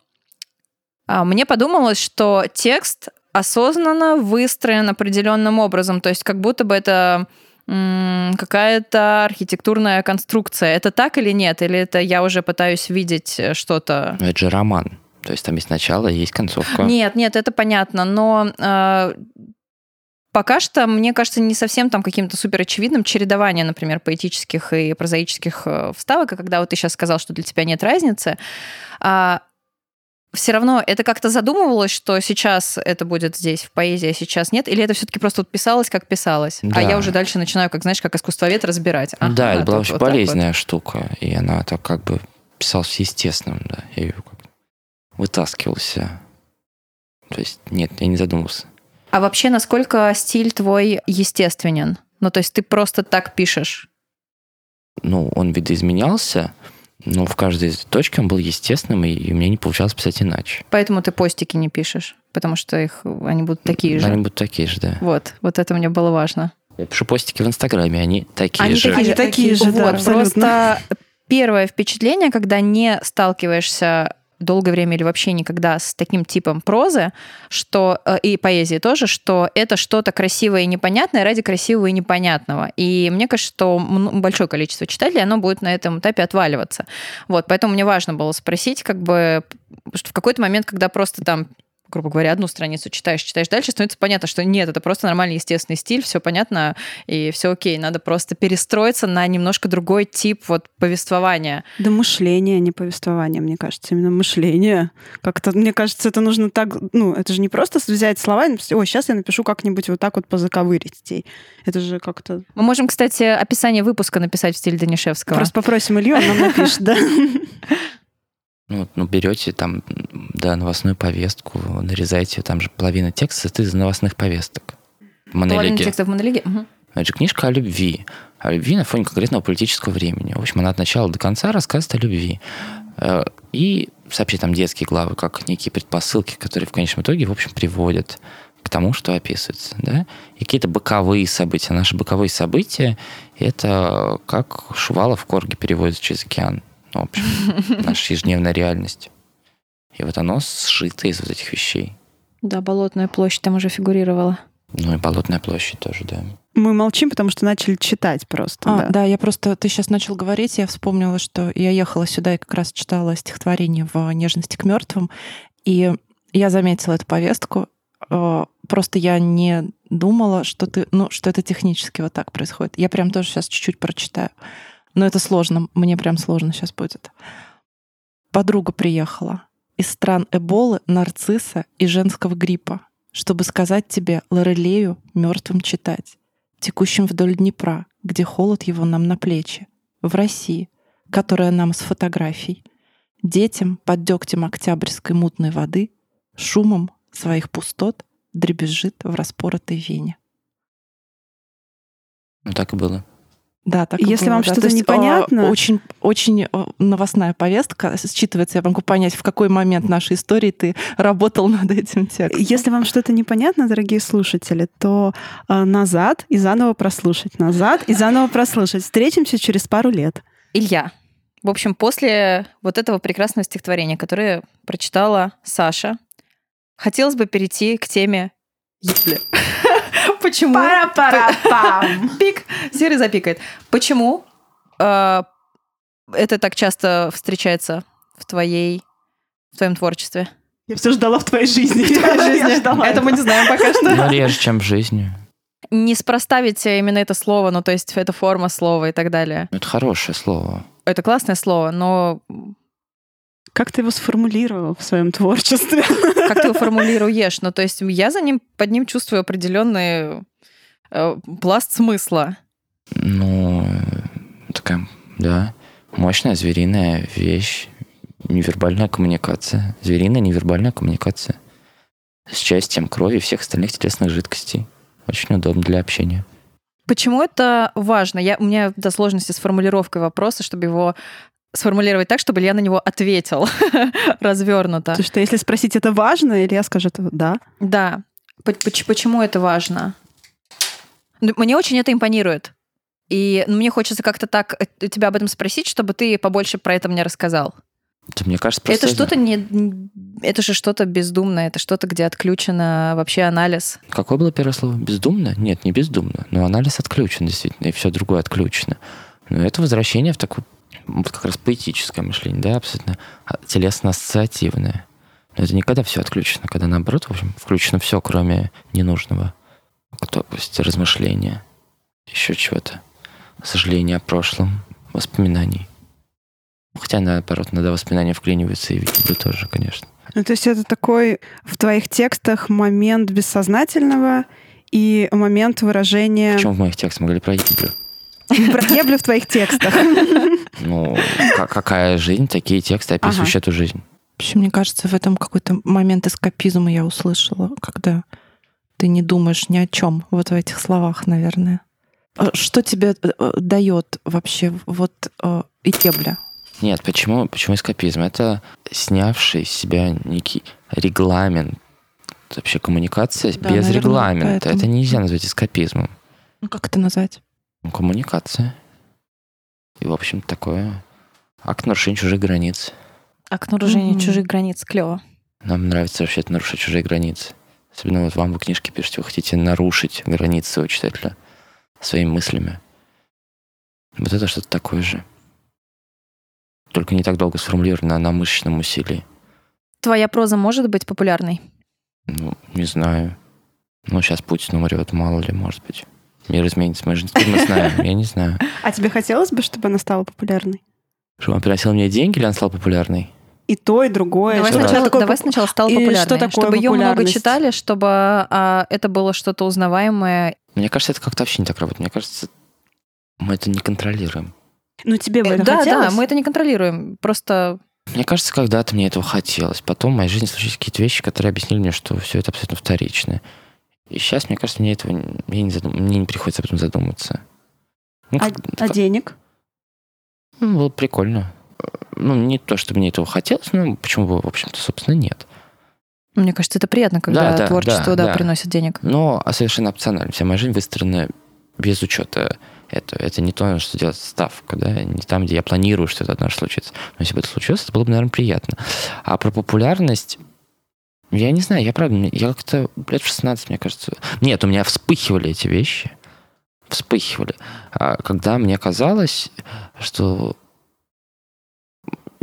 а, мне подумалось, что текст осознанно выстроен определенным образом. То есть как будто бы это какая-то архитектурная конструкция. Это так или нет? Или это я уже пытаюсь видеть э, что-то? Это же роман. То есть там есть начало, есть концовка. Нет, нет, это понятно. Но э, пока что, мне кажется, не совсем там каким-то супер очевидным чередование, например, поэтических и прозаических э, вставок. Когда вот ты сейчас сказал, что для тебя нет разницы, э, все равно это как-то задумывалось, что сейчас это будет здесь в поэзии, а сейчас нет? Или это все-таки просто вот писалось, как писалось? Да. А я уже дальше начинаю, как знаешь, как искусствовед разбирать. Ага, да, это была очень вот полезная вот. штука. И она так как бы писалась естественным, да. Я ее как вытаскивался. То есть нет, я не задумывался. А вообще, насколько стиль твой естественен? Ну, то есть ты просто так пишешь? Ну, он видоизменялся, но в каждой точке он был естественным, и, у меня не получалось писать иначе. Поэтому ты постики не пишешь, потому что их они будут такие же. Они будут такие же, да. Вот, вот это мне было важно. Я пишу постики в Инстаграме, они такие они же. Такие же, такие же, вот, да, Просто первое впечатление, когда не сталкиваешься долгое время или вообще никогда с таким типом прозы, что э, и поэзии тоже, что это что-то красивое и непонятное ради красивого и непонятного. И мне кажется, что большое количество читателей, оно будет на этом этапе отваливаться. Вот, поэтому мне важно было спросить, как бы, что в какой-то момент, когда просто там грубо говоря, одну страницу читаешь, читаешь дальше, становится понятно, что нет, это просто нормальный естественный стиль, все понятно, и все окей. Надо просто перестроиться на немножко другой тип вот повествования. Да мышление, не повествование, мне кажется, именно мышление. Как-то, мне кажется, это нужно так, ну, это же не просто взять слова и написать, ой, сейчас я напишу как-нибудь вот так вот позаковырить детей. Это же как-то... Мы можем, кстати, описание выпуска написать в стиле Данишевского. Просто попросим Илью, он нам напишет, да. Ну, ну, берете там, да, новостную повестку, нарезаете, там же половина текста это из новостных повесток. Половина текста в монолиге? Угу. Это же книжка о любви. О любви на фоне конкретного политического времени. В общем, она от начала до конца рассказывает о любви. Э, и вообще там детские главы, как некие предпосылки, которые в конечном итоге, в общем, приводят к тому, что описывается. Да? И какие-то боковые события. Наши боковые события — это как Шувалов в Корге переводится через океан. Ну, в общем, наша ежедневная реальность. И вот оно сшито из вот этих вещей. Да, Болотная площадь там уже фигурировала. Ну и Болотная площадь тоже, да. Мы молчим, потому что начали читать просто. А, да. да, я просто... Ты сейчас начал говорить, я вспомнила, что я ехала сюда и как раз читала стихотворение в «Нежности к мертвым», и я заметила эту повестку. Э, просто я не думала, что, ты, ну, что это технически вот так происходит. Я прям тоже сейчас чуть-чуть прочитаю. Но это сложно, мне прям сложно сейчас будет. Подруга приехала из стран Эболы, нарцисса и женского гриппа, чтобы сказать тебе Лорелею мертвым читать, текущим вдоль Днепра, где холод его нам на плечи, в России, которая нам с фотографий, детям под дегтем октябрьской мутной воды, шумом своих пустот дребезжит в распоротой вене. Ну так и было. Да, так Если было, вам да. что-то есть, непонятно... Очень, очень э, новостная повестка считывается. Я могу понять, в какой момент нашей истории ты работал над этим текстом. Если вам что-то непонятно, дорогие слушатели, то э, назад и заново прослушать. Назад и заново прослушать. Встретимся через пару лет. Илья, в общем, после вот этого прекрасного стихотворения, которое прочитала Саша, хотелось бы перейти к теме «Ебля». Почему? Пара-пара-пам. Пик. Серый запикает. Почему э, это так часто встречается в твоей, в твоем творчестве? Я все ждала в твоей жизни. В твоей жизни. Это мы не знаем пока что. Ну, реже, чем в жизни. Не спроставить именно это слово, ну, то есть это форма слова и так далее. Это хорошее слово. Это классное слово, но Как ты его сформулировал в своем творчестве? Как ты его формулируешь? Ну, то есть я за ним, под ним чувствую определенный э, пласт смысла. Ну, такая, да, мощная звериная вещь, невербальная коммуникация. Звериная невербальная коммуникация. С частью крови и всех остальных телесных жидкостей. Очень удобно для общения. Почему это важно? Я, у меня до сложности с формулировкой вопроса, чтобы его сформулировать так, чтобы Илья на него ответил развернуто. Потому что если спросить, это важно, Илья скажет «да». Да. Почему это важно? Ну, мне очень это импонирует. И ну, мне хочется как-то так э, тебя об этом спросить, чтобы ты побольше про это мне рассказал. Это, мне кажется, просто... Это что-то не... Это же что-то бездумное, это что-то, где отключено вообще анализ. Какое было первое слово? Бездумно? Нет, не бездумно. Но анализ отключен, действительно, и все другое отключено. Но это возвращение в такое вот как раз поэтическое мышление, да, абсолютно а, телесно-ассоциативное. Но это никогда все отключено, когда наоборот, в общем, включено все, кроме ненужного. То есть размышления, еще чего-то, сожаления о прошлом, воспоминаний. Хотя, наоборот, иногда воспоминания вклиниваются и в тоже, конечно. Ну, то есть это такой в твоих текстах момент бессознательного и момент выражения... Почему в моих текстах мы говорили про? Про еблю в твоих текстах. Ну, какая жизнь, такие тексты описывающие эту жизнь. Вообще, мне кажется, в этом какой-то момент эскапизма я услышала, когда ты не думаешь ни о чем вот в этих словах, наверное. А что тебе э, дает вообще вот э, ебля? Нет, почему, почему эскапизм? Это снявший с себя некий регламент. Вообще коммуникация да, без наверное, регламента. Поэтому. Это нельзя назвать эскапизмом. Ну, как это назвать? Ну, коммуникация. И, в общем, такое акт нарушения чужих границ. Акт нарушения mm-hmm. чужих границ. Клево. Нам нравится вообще нарушать чужие границы. Особенно вот вам вы книжки пишете, вы хотите нарушить границы своего читателя своими мыслями. Вот это что-то такое же. Только не так долго сформулировано на мышечном усилии. Твоя проза может быть популярной? Ну, не знаю. Ну, сейчас Путин умрет, мало ли, может быть. Мир изменится, мы же не знаем, я не знаю. А тебе хотелось бы, чтобы она стала популярной? Чтобы он приносил мне деньги, или она стала популярной? и то, и другое. Давай, сначала, такое... давай сначала стала популярной. Что такое чтобы ее много читали, чтобы а, это было что-то узнаваемое. Мне кажется, это как-то вообще не так работает. Мне кажется, мы это не контролируем. Ну, тебе бы э, это да, хотелось? Да, мы это не контролируем. Просто мне кажется, когда-то мне этого хотелось. Потом в моей жизни случились какие-то вещи, которые объяснили мне, что все это абсолютно вторично. И сейчас, мне кажется, мне этого мне не, задум... мне не приходится об этом задуматься. Ну, а, как... а денег? Ну, было прикольно ну, не то, чтобы мне этого хотелось, но почему бы, в общем-то, собственно, нет. Мне кажется, это приятно, когда да, творчество, да, да, да. приносит денег. Но а совершенно опционально. Вся моя жизнь выстроена без учета этого. Это не то, что делать ставка, да, не там, где я планирую, что это однажды случится. Но если бы это случилось, это было бы, наверное, приятно. А про популярность, я не знаю, я правда, я как-то лет в 16, мне кажется... Нет, у меня вспыхивали эти вещи. Вспыхивали. А когда мне казалось, что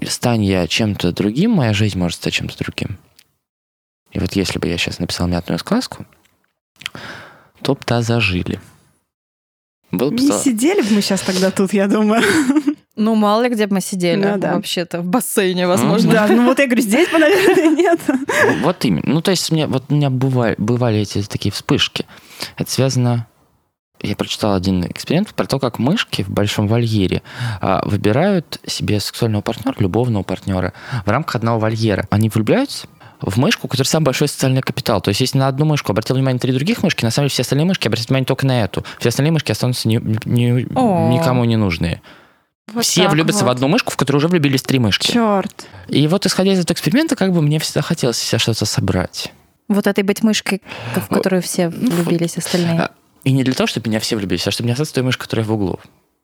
стань я чем-то другим, моя жизнь может стать чем-то другим. И вот если бы я сейчас написал мятную сказку, то бы да зажили. Был бы Не стал... сидели бы мы сейчас тогда тут, я думаю. Ну, мало ли где бы мы сидели. Ну, да. Вообще-то в бассейне, возможно. Да, ну вот я говорю, здесь бы, наверное, нет. Вот именно. Ну, то есть, мне, вот у меня бывали, бывали эти такие вспышки. Это связано я прочитал один эксперимент про то, как мышки в большом вольере а, выбирают себе сексуального партнера, любовного партнера в рамках одного вольера. Они влюбляются в мышку, у которой самый большой социальный капитал. То есть, если на одну мышку обратил внимание три других мышки, на самом деле все остальные мышки обратят внимание только на эту. Все остальные мышки останутся ни, ни, никому не нужные. Вот все влюбятся вот. в одну мышку, в которую уже влюбились три мышки. Черт. И вот исходя из этого эксперимента, как бы мне всегда хотелось себя что-то собрать. Вот этой быть мышкой, в которую все ну, влюбились остальные. А, и не для того, чтобы меня все влюбились, а чтобы не остаться той мышкой, которая в углу.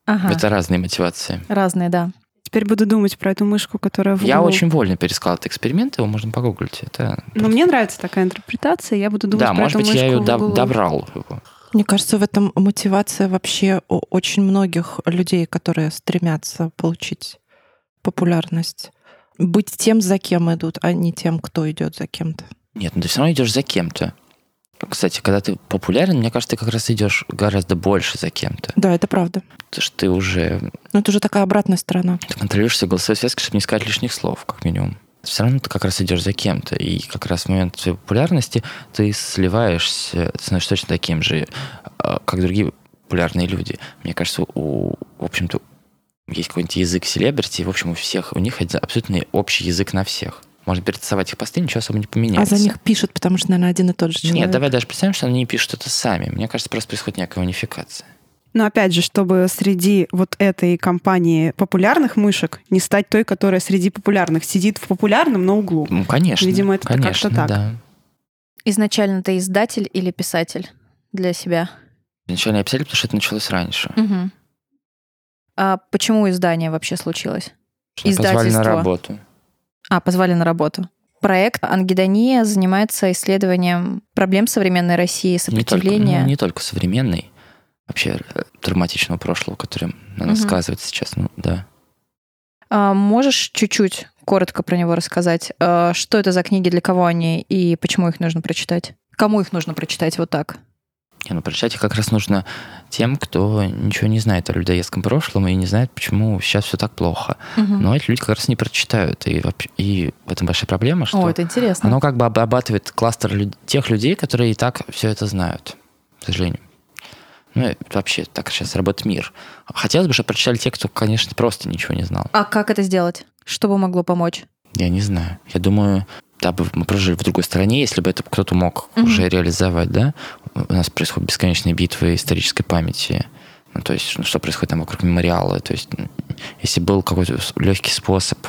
Ага. Это разные мотивации. Разные, да. Теперь буду думать про эту мышку, которая в углу. Я очень вольно пересказал этот эксперимент, его можно погуглить. Это Но просто... мне нравится такая интерпретация, я буду думать да, про может эту быть, я ее доб- добрал. Его. Мне кажется, в этом мотивация вообще очень многих людей, которые стремятся получить популярность. Быть тем, за кем идут, а не тем, кто идет за кем-то. Нет, ну ты все равно идешь за кем-то. Кстати, когда ты популярен, мне кажется, ты как раз идешь гораздо больше за кем-то. Да, это правда. Потому что ты уже Но это уже такая обратная сторона. ты контролируешь свою голосовую связку, чтобы не сказать лишних слов, как минимум. Все равно ты как раз идешь за кем-то. И как раз в момент своей популярности ты сливаешься, ты становишься точно таким же, а, как другие популярные люди. Мне кажется, у, в общем-то, есть какой-нибудь язык селебрити, в общем, у всех, у них абсолютно общий язык на всех. Можно перетасовать их посты, ничего особо не А поменяется. за них пишут, потому что, наверное, один и тот же человек. Нет, давай даже представим, что они не пишут это сами. Мне кажется, просто происходит некая унификация. Но опять же, чтобы среди вот этой компании популярных мышек не стать той, которая среди популярных сидит в популярном на углу. Ну, конечно. Видимо, это как-то конечно, так. да. Изначально ты издатель или писатель для себя? Изначально я писатель, потому что это началось раньше. Мгм. А почему издание вообще случилось? Что меня позвали на Издательство. работу. А, позвали на работу. Проект «Ангидония» занимается исследованием проблем современной России, Не только, сопротивления. ну, не только современный, вообще э, травматичного прошлого, который на нас Мгм. сказывается сейчас. Ну, да. А, можешь чуть-чуть коротко про него рассказать? А, что это за книги, для кого они и почему их нужно прочитать? Кому их нужно прочитать вот так? Не, ну, прочитать их как раз нужно тем, кто ничего не знает о людоедском прошлом и не знает, почему сейчас все так плохо. Мгм. Но эти люди как раз не прочитают. И, и в этом большая проблема, что О, это интересно. оно как бы обрабатывает кластер люд- тех людей, которые и так все это знают, к сожалению. Ну, вообще, так сейчас работает мир. Хотелось бы, чтобы прочитали те, кто, конечно, просто ничего не знал. А как это сделать? Что бы могло помочь? Я не знаю. Я думаю, да бы мы прожили в другой стране, если бы это кто-то мог Мгм. уже реализовать, да? У нас происходят бесконечные битвы исторической памяти. Ну, то есть, ну, что происходит там вокруг мемориала. То есть, если был какой-то легкий способ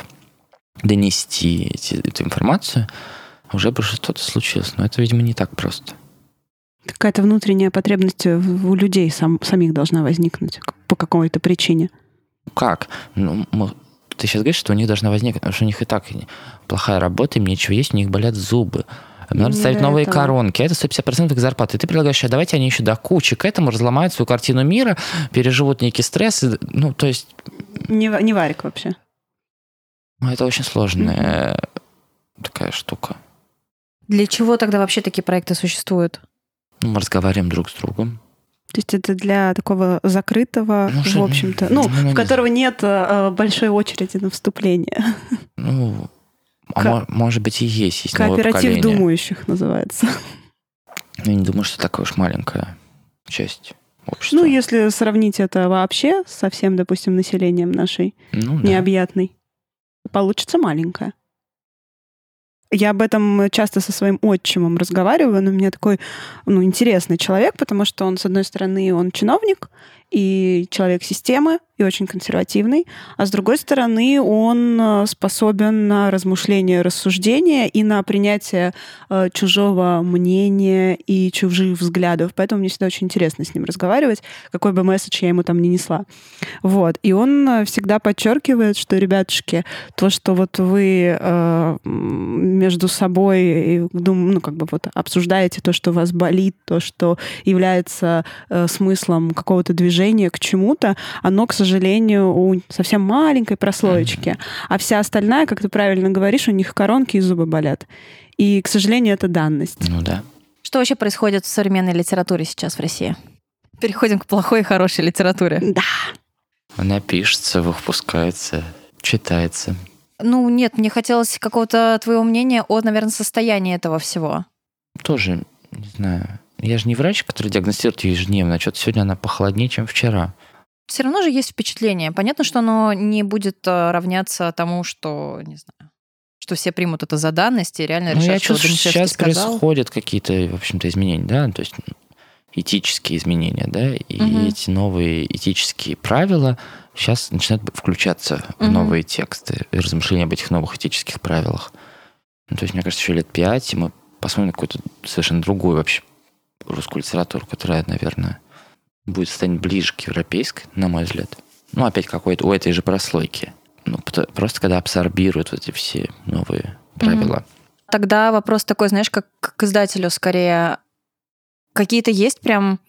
донести эти- эту информацию, уже бы что-то случилось. Но это, видимо, не так просто. Какая-то внутренняя потребность у людей сам- самих должна возникнуть по какой-то причине. Как? Ну, мы- ты сейчас говоришь, что у них должна возникнуть, потому что у них и так плохая работа, им нечего есть, у них болят зубы. Им Надо ставить новые этого. коронки, это 150% их зарплаты. И ты предлагаешь, а давайте они еще до кучи к этому разломают свою картину мира, переживут некий стресс. и- ну, то есть, Не, не варик вообще. ну, это очень сложная такая штука. Для чего тогда вообще такие проекты существуют? Ну, мы разговариваем друг с другом. То есть это для такого закрытого, Ну, в что- общем-то, ну, ну, ну, в которого нет э, большой очереди на вступление. Ну, а Ко- мо- может быть и есть, есть Кооператив думающих называется. Я не думаю, что такая уж маленькая часть общества. Ну, если сравнить это вообще со всем, допустим, населением нашей Ну, да. необъятной, получится маленькая. Я об этом часто со своим отчимом разговариваю, он у меня такой ну, интересный человек, потому что он, с одной стороны, он чиновник и человек системы, и очень консервативный, а с другой стороны, он э, способен на размышление, рассуждение и на принятие э, чужого мнения и чужих взглядов. Поэтому мне всегда очень интересно с ним разговаривать, какой бы месседж я ему там ни несла. Вот. И он всегда подчеркивает, что, ребятушки, то, что вот вы э, между собой дум- ну, как бы вот обсуждаете то, что вас болит, то, что является э, смыслом какого-то движения к чему-то, оно, к сожалению, у совсем маленькой прослоечки. А вся остальная, как ты правильно говоришь, у них коронки и зубы болят. И, к сожалению, это данность. Ну да. Что вообще происходит в современной литературе сейчас в России? Переходим к плохой и хорошей литературе. Да. Она пишется, выпускается, читается. Ну, нет, мне хотелось какого-то твоего мнения о, наверное, состоянии этого всего. Тоже, не знаю. Я же не врач, который диагностирует ежедневно. Что-то сегодня она похолоднее, чем вчера. Все равно же есть впечатление. Понятно, что оно не будет э, равняться тому, что, не знаю, что все примут это за данность и реально Ну, я решат, что чувствую, Данишевский сейчас сказал. происходят какие-то, в общем-то, изменения, да, то есть этические изменения, да, и Мгм. эти новые этические правила сейчас начинают включаться в Мгм. новые тексты размышления об этих новых этических правилах. Ну, то есть, мне кажется, еще лет пять, мы посмотрим на какую-то совершенно другую вообще русскую литературу, которая, наверное, будет станет ближе к европейской, на мой взгляд. Ну, опять какой-то у этой же прослойки. Ну, просто когда абсорбируют вот эти все новые правила. Тогда вопрос такой, знаешь, как к издателю скорее. Какие-то есть прям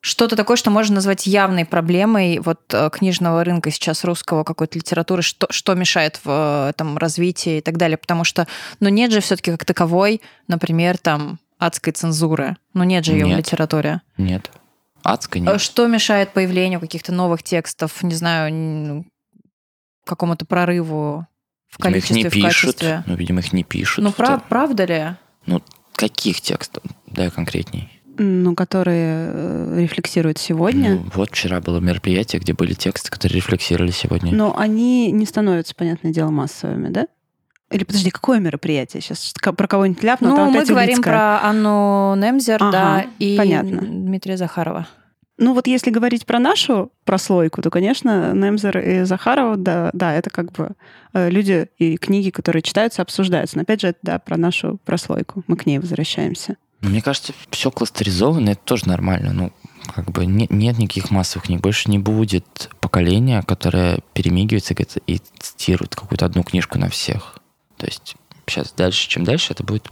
что-то такое, что можно назвать явной проблемой вот э, книжного рынка сейчас русского какой-то литературы, что, что мешает в этом развитии и так далее, потому что, ну, нет же все-таки как таковой, например, там адской цензуры? Ну нет же ее в Нет. литературе. Нет. Адской нет. Что мешает появлению каких-то новых текстов, не знаю, н- какому-то прорыву в Видимо, их количестве, не в пишут. качестве? Ну, видимо, их не пишут. Ну, Это- прав- правда ли? Каких текстов? Дай конкретней. Ну, которые э, рефлексируют сегодня. Ну, вот вчера было мероприятие, где были тексты, которые рефлексировали сегодня. Но они не становятся, понятное дело, массовыми, да? Или подожди, какое мероприятие? Сейчас про кого-нибудь ляпну, Ну, там мы говорим Улицкая. про Анну Немзер, Ага, да, и понятно. Дмитрия Захарова. Ну вот если говорить про нашу прослойку, то, конечно, Немзер и Захарова, да, да, это как бы э, люди и книги, которые читаются, обсуждаются. Но опять же, это да, про нашу прослойку. Мы к ней возвращаемся. Ну, Мне кажется, все кластеризовано, это тоже нормально. Ну, как бы не- нет никаких массовых книг. Больше не будет поколения, которое перемигивается и цитирует какую-то одну книжку на всех. То есть сейчас дальше, чем дальше, это будет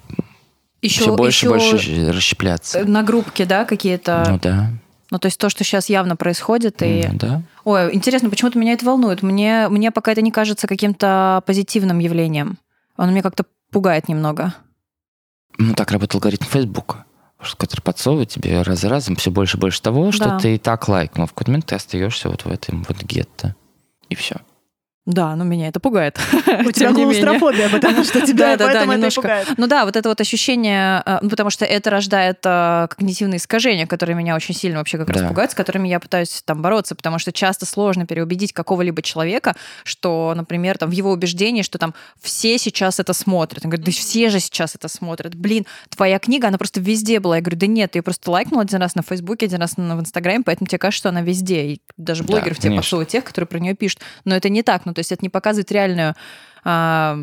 Еще, все больше и еще больше расщепляться. на группке, да, какие-то... Ну да, Ну, то есть то, что сейчас явно происходит, и... ну да. Ой, интересно, почему-то меня это волнует. Мне, мне пока это не кажется каким-то позитивным явлением. Оно меня как-то пугает немного. Ну так работал алгоритм Фейсбука, который подсовывает тебе раз за разом все больше и больше того, что Да. ты и так лайкнул. В какой-то момент ты остаешься вот в этом вот гетто. И все. Да, но меня это пугает. У тебя клаустрофобия, потому что тебя Да-да-да, поэтому это и немножко. пугает. Ну да, вот это вот ощущение, э, ну, потому что это рождает э, когнитивные искажения, которые меня очень сильно вообще как раз Да. пугают, с которыми я пытаюсь там бороться, потому что часто сложно переубедить какого-либо человека, что, например, там в его убеждении, что там все сейчас это смотрят. Он говорит, да все же сейчас это смотрят. Блин, твоя книга, она просто везде была. Я говорю, да нет, ты ее просто лайкнул один раз на Фейсбуке, один раз на- в Инстаграме, поэтому тебе кажется, что она везде. И даже Да, блогеров тебе подсовывают тех, которые про нее пишут. Но это не так. Ну, то есть это не показывает реальную а,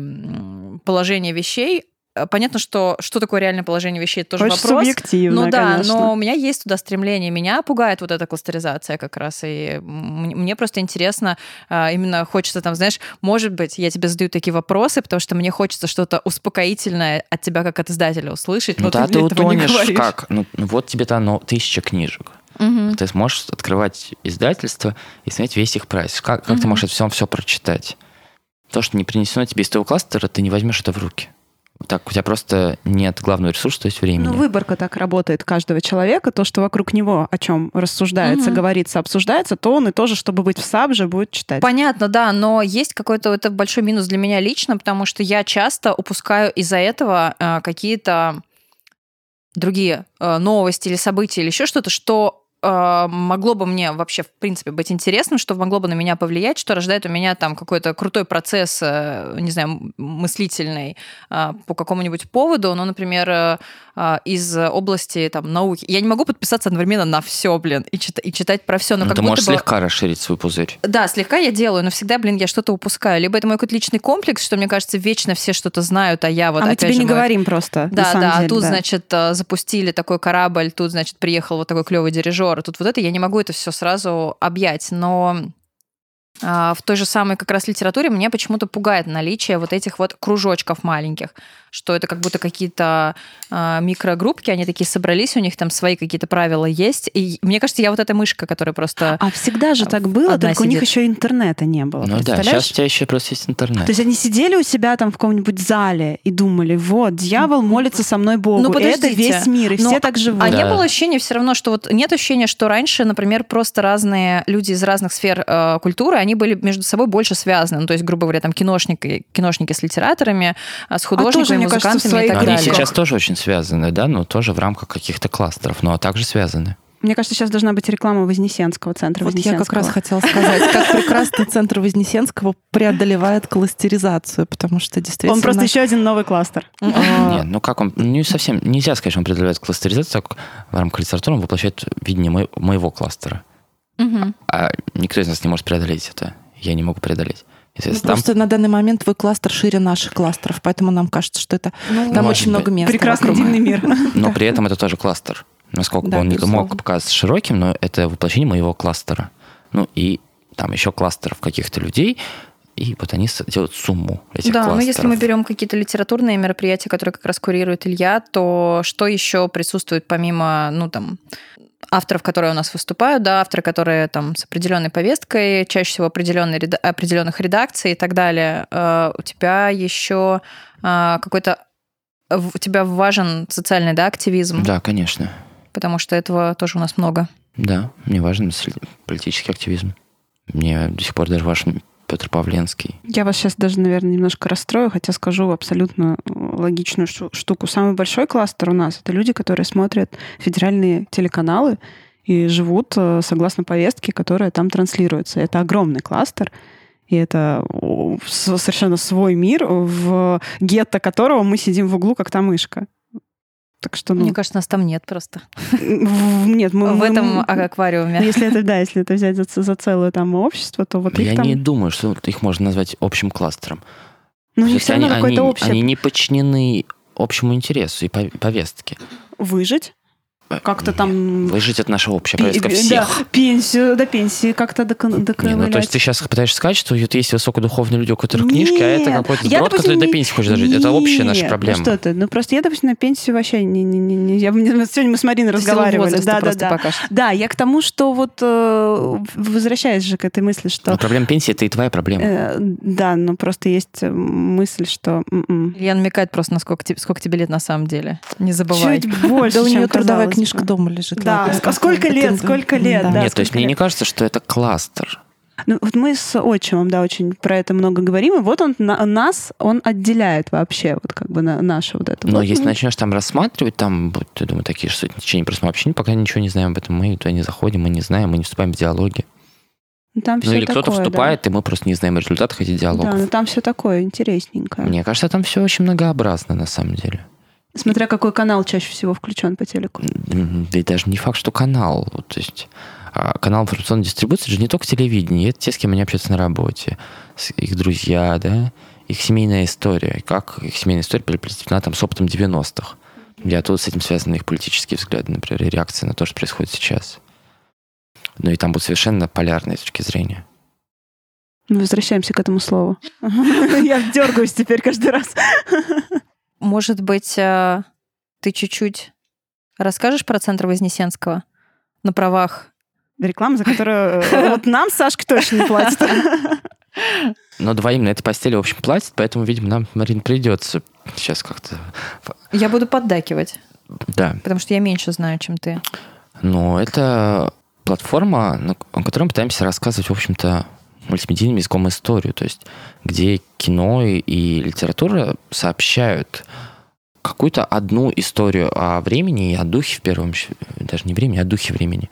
положение вещей. А, Понятно, что что такое реальное положение вещей, это тоже Очень вопрос. субъективно, Ну да, конечно. но у меня есть туда стремление. Меня пугает вот эта кластеризация как раз. И мне просто интересно, а, именно хочется там, знаешь, может быть, я тебе задаю такие вопросы, потому что мне хочется что-то успокоительное от тебя как от издателя услышать. Ну но да, ты ты мне этого не утонешь как? Ну, ну вот тебе-то оно тысяча книжек. Мгм. Ты сможешь открывать издательство и смотреть весь их прайс. Как, как ты Мгм. можешь это все, все прочитать? То, что не принесено тебе из твоего кластера, ты не возьмешь это в руки. Так, у тебя просто нет главного ресурса, то есть времени. Ну, выборка так работает каждого человека. То, что вокруг него о чем рассуждается, Мгм. говорится, обсуждается, то он и тоже, чтобы быть в САБ же, будет читать. Понятно, да, но есть какой-то это большой минус для меня лично, потому что я часто упускаю из-за этого э, какие-то другие э, новости или события или еще что-то, что могло бы мне вообще, в принципе, быть интересным, что могло бы на меня повлиять, что рождает у меня там какой-то крутой процесс, э, не знаю, мыслительный э, по какому-нибудь поводу, ну, например, э, из области там науки. Я не могу подписаться одновременно на все, блин, и, чита- и читать про все, но Ну, как ты можешь бы... слегка расширить свой пузырь. Да, слегка я делаю, но всегда, блин, я что-то упускаю. Либо это мой какой-то личный комплекс, что, мне кажется, вечно все что-то знают, а я вот а мы тебе же, не мой- говорим просто. Да, да, а деле, тут, да. значит, э, запустили такой корабль, тут, значит, приехал вот такой клевый дирижер, а тут вот это, я не могу это все сразу объять, но а, в той же самой как раз литературе меня почему-то пугает наличие вот этих вот кружочков маленьких, что это как будто какие-то а, микрогруппки, они такие собрались, у них там свои какие-то правила есть, и мне кажется, я вот эта мышка, которая просто... А всегда же так было, только у них сидит. еще интернета не было. Ну да, сейчас у тебя еще просто есть интернет. То есть они сидели у себя там в каком-нибудь зале и думали, вот, дьявол молится со мной Богу. Ну, и это подождите. весь мир, и Но- все так живут. А Да. не было ощущения все равно, что вот нет ощущения, что раньше, например, просто разные люди из разных сфер э, культуры, они были между собой больше связаны. Ну, то есть, грубо говоря, там киношники, киношники с литераторами, а с художниками, мне кажется, в и своих так Они далее. сейчас тоже очень связаны, да, но тоже в рамках каких-то кластеров, но также связаны. Мне кажется, сейчас должна быть реклама Вознесенского, центра Вот я Вознесенского. как раз хотела сказать, как прекрасно центр Вознесенского преодолевает кластеризацию, потому что действительно... Он просто еще один новый кластер. Нет, ну как он, не совсем, нельзя сказать, что он преодолевает кластеризацию, так в рамках литературы он воплощает видение мо- моего кластера. А никто из нас не может преодолеть это. Я не могу преодолеть. Ну, Если там Просто на данный момент твой кластер шире наших кластеров, поэтому нам кажется, что это Ну, там очень много быть. места. Прекрасный вокруг. дивный мир. Но при этом это тоже кластер. Насколько Да, бы он не мог показаться широким, но это воплощение моего кластера. Ну и там еще кластеров каких-то людей, и вот они делают сумму этих Да, кластеров. но если мы берем какие-то литературные мероприятия, которые как раз курирует Илья, то что еще присутствует помимо, ну, там, авторов, которые у нас выступают, да, авторы, которые там с определенной повесткой, чаще всего определенной, определенных редакций и так далее, э, у тебя еще э, какой-то у тебя важен социальный, да, активизм? Да, конечно. Потому что этого тоже у нас много. Да, мне важен политический активизм. Мне до сих пор даже ваш Петр Павленский. Я вас сейчас даже, наверное, немножко расстрою, хотя скажу абсолютно э, логичную штуку. Самый большой кластер у нас — это люди, которые смотрят федеральные телеканалы и живут э, согласно повестке, которая там транслируется. Это огромный кластер, и это совершенно свой мир, в гетто которого мы сидим в углу, как та мышка. Так что, ну... Мне кажется, нас там нет просто. Нет, мы... в этом аквариуме. Ну, Если это, да, если это взять за, за целое там общество, то вот Я их там... не думаю, что их можно назвать общим кластером. Ну, у То них есть все равно они, какое-то общее они не подчинены общему интересу и пов- повестке. выжить, как-то там... Выжить это наша общая пи- повестка да, всех. пенсию, до пенсии как-то докон- Не, ну, то есть доковылять. ты сейчас пытаешься сказать, что вот есть высокодуховные люди, у которых книжки, а это Нет. какой-то Я, сброд, допустим, который до не- пенсии хочет дожить. Это общая наша Нет, проблема. Ну что ты? Ну просто я, допустим, на пенсию вообще не... не, не, не я, сегодня мы с Мариной силу разговаривали. Да, да, просто да. пока что. Да, я к тому, что вот э, возвращаясь же к этой мысли, что... Но проблема пенсии это и твоя проблема. э, да, но просто есть э, мысль, что... м-м. Илья намекает просто, насколько тебе, сколько тебе лет на самом деле. Не забывай. Чуть больше, Да у нее трудовая книжка дома лежит. Да, а сколько лет, сколько лет, да. Нет, то есть мне лет? не кажется, что это кластер. Ну, вот мы с отчимом, да, очень про это много говорим, и вот он на- нас, он отделяет вообще, вот как бы на, наше вот это. Но вот. если Ну, начнешь там рассматривать, там, вот, я думаю, такие что течение просто мы вообще пока ничего не знаем об этом, мы туда не заходим, мы не знаем, мы не вступаем в диалоги. там Ну или кто-то такое, да. вступает, и мы просто не знаем о результатах этих Да, диалогов. но там все такое интересненькое. Мне кажется, там все очень многообразно на самом деле. Смотря какой канал чаще всего включен по телеку. Да и даже не факт, что канал. Вот, То есть а, канал информационной дистрибуции же не только телевидение, это те, с кем они общаются на работе, их друзья, да, их семейная история, как их семейная история переплетена там с опытом 90-х. И оттуда с этим связаны их политические взгляды, например, и реакции на то, что происходит сейчас. Ну и там будут совершенно полярные точки зрения. Мы возвращаемся к этому слову. Я дергаюсь теперь каждый раз. Может быть, э, ты чуть-чуть расскажешь про центр Вознесенского на правах? Реклама, за которую э, вот нам Сашка точно не платит. Но двоим на этой постели, в общем, платят, поэтому, видимо, нам, Марин, придется сейчас как-то... Я буду поддакивать, Да. потому что я меньше знаю, чем ты. Но это платформа, на на которой мы пытаемся рассказывать, в общем-то, мультимедийным языком историю, то есть где кино и, литература сообщают какую-то одну историю о времени и о духе в первом, даже не времени, а духе времени,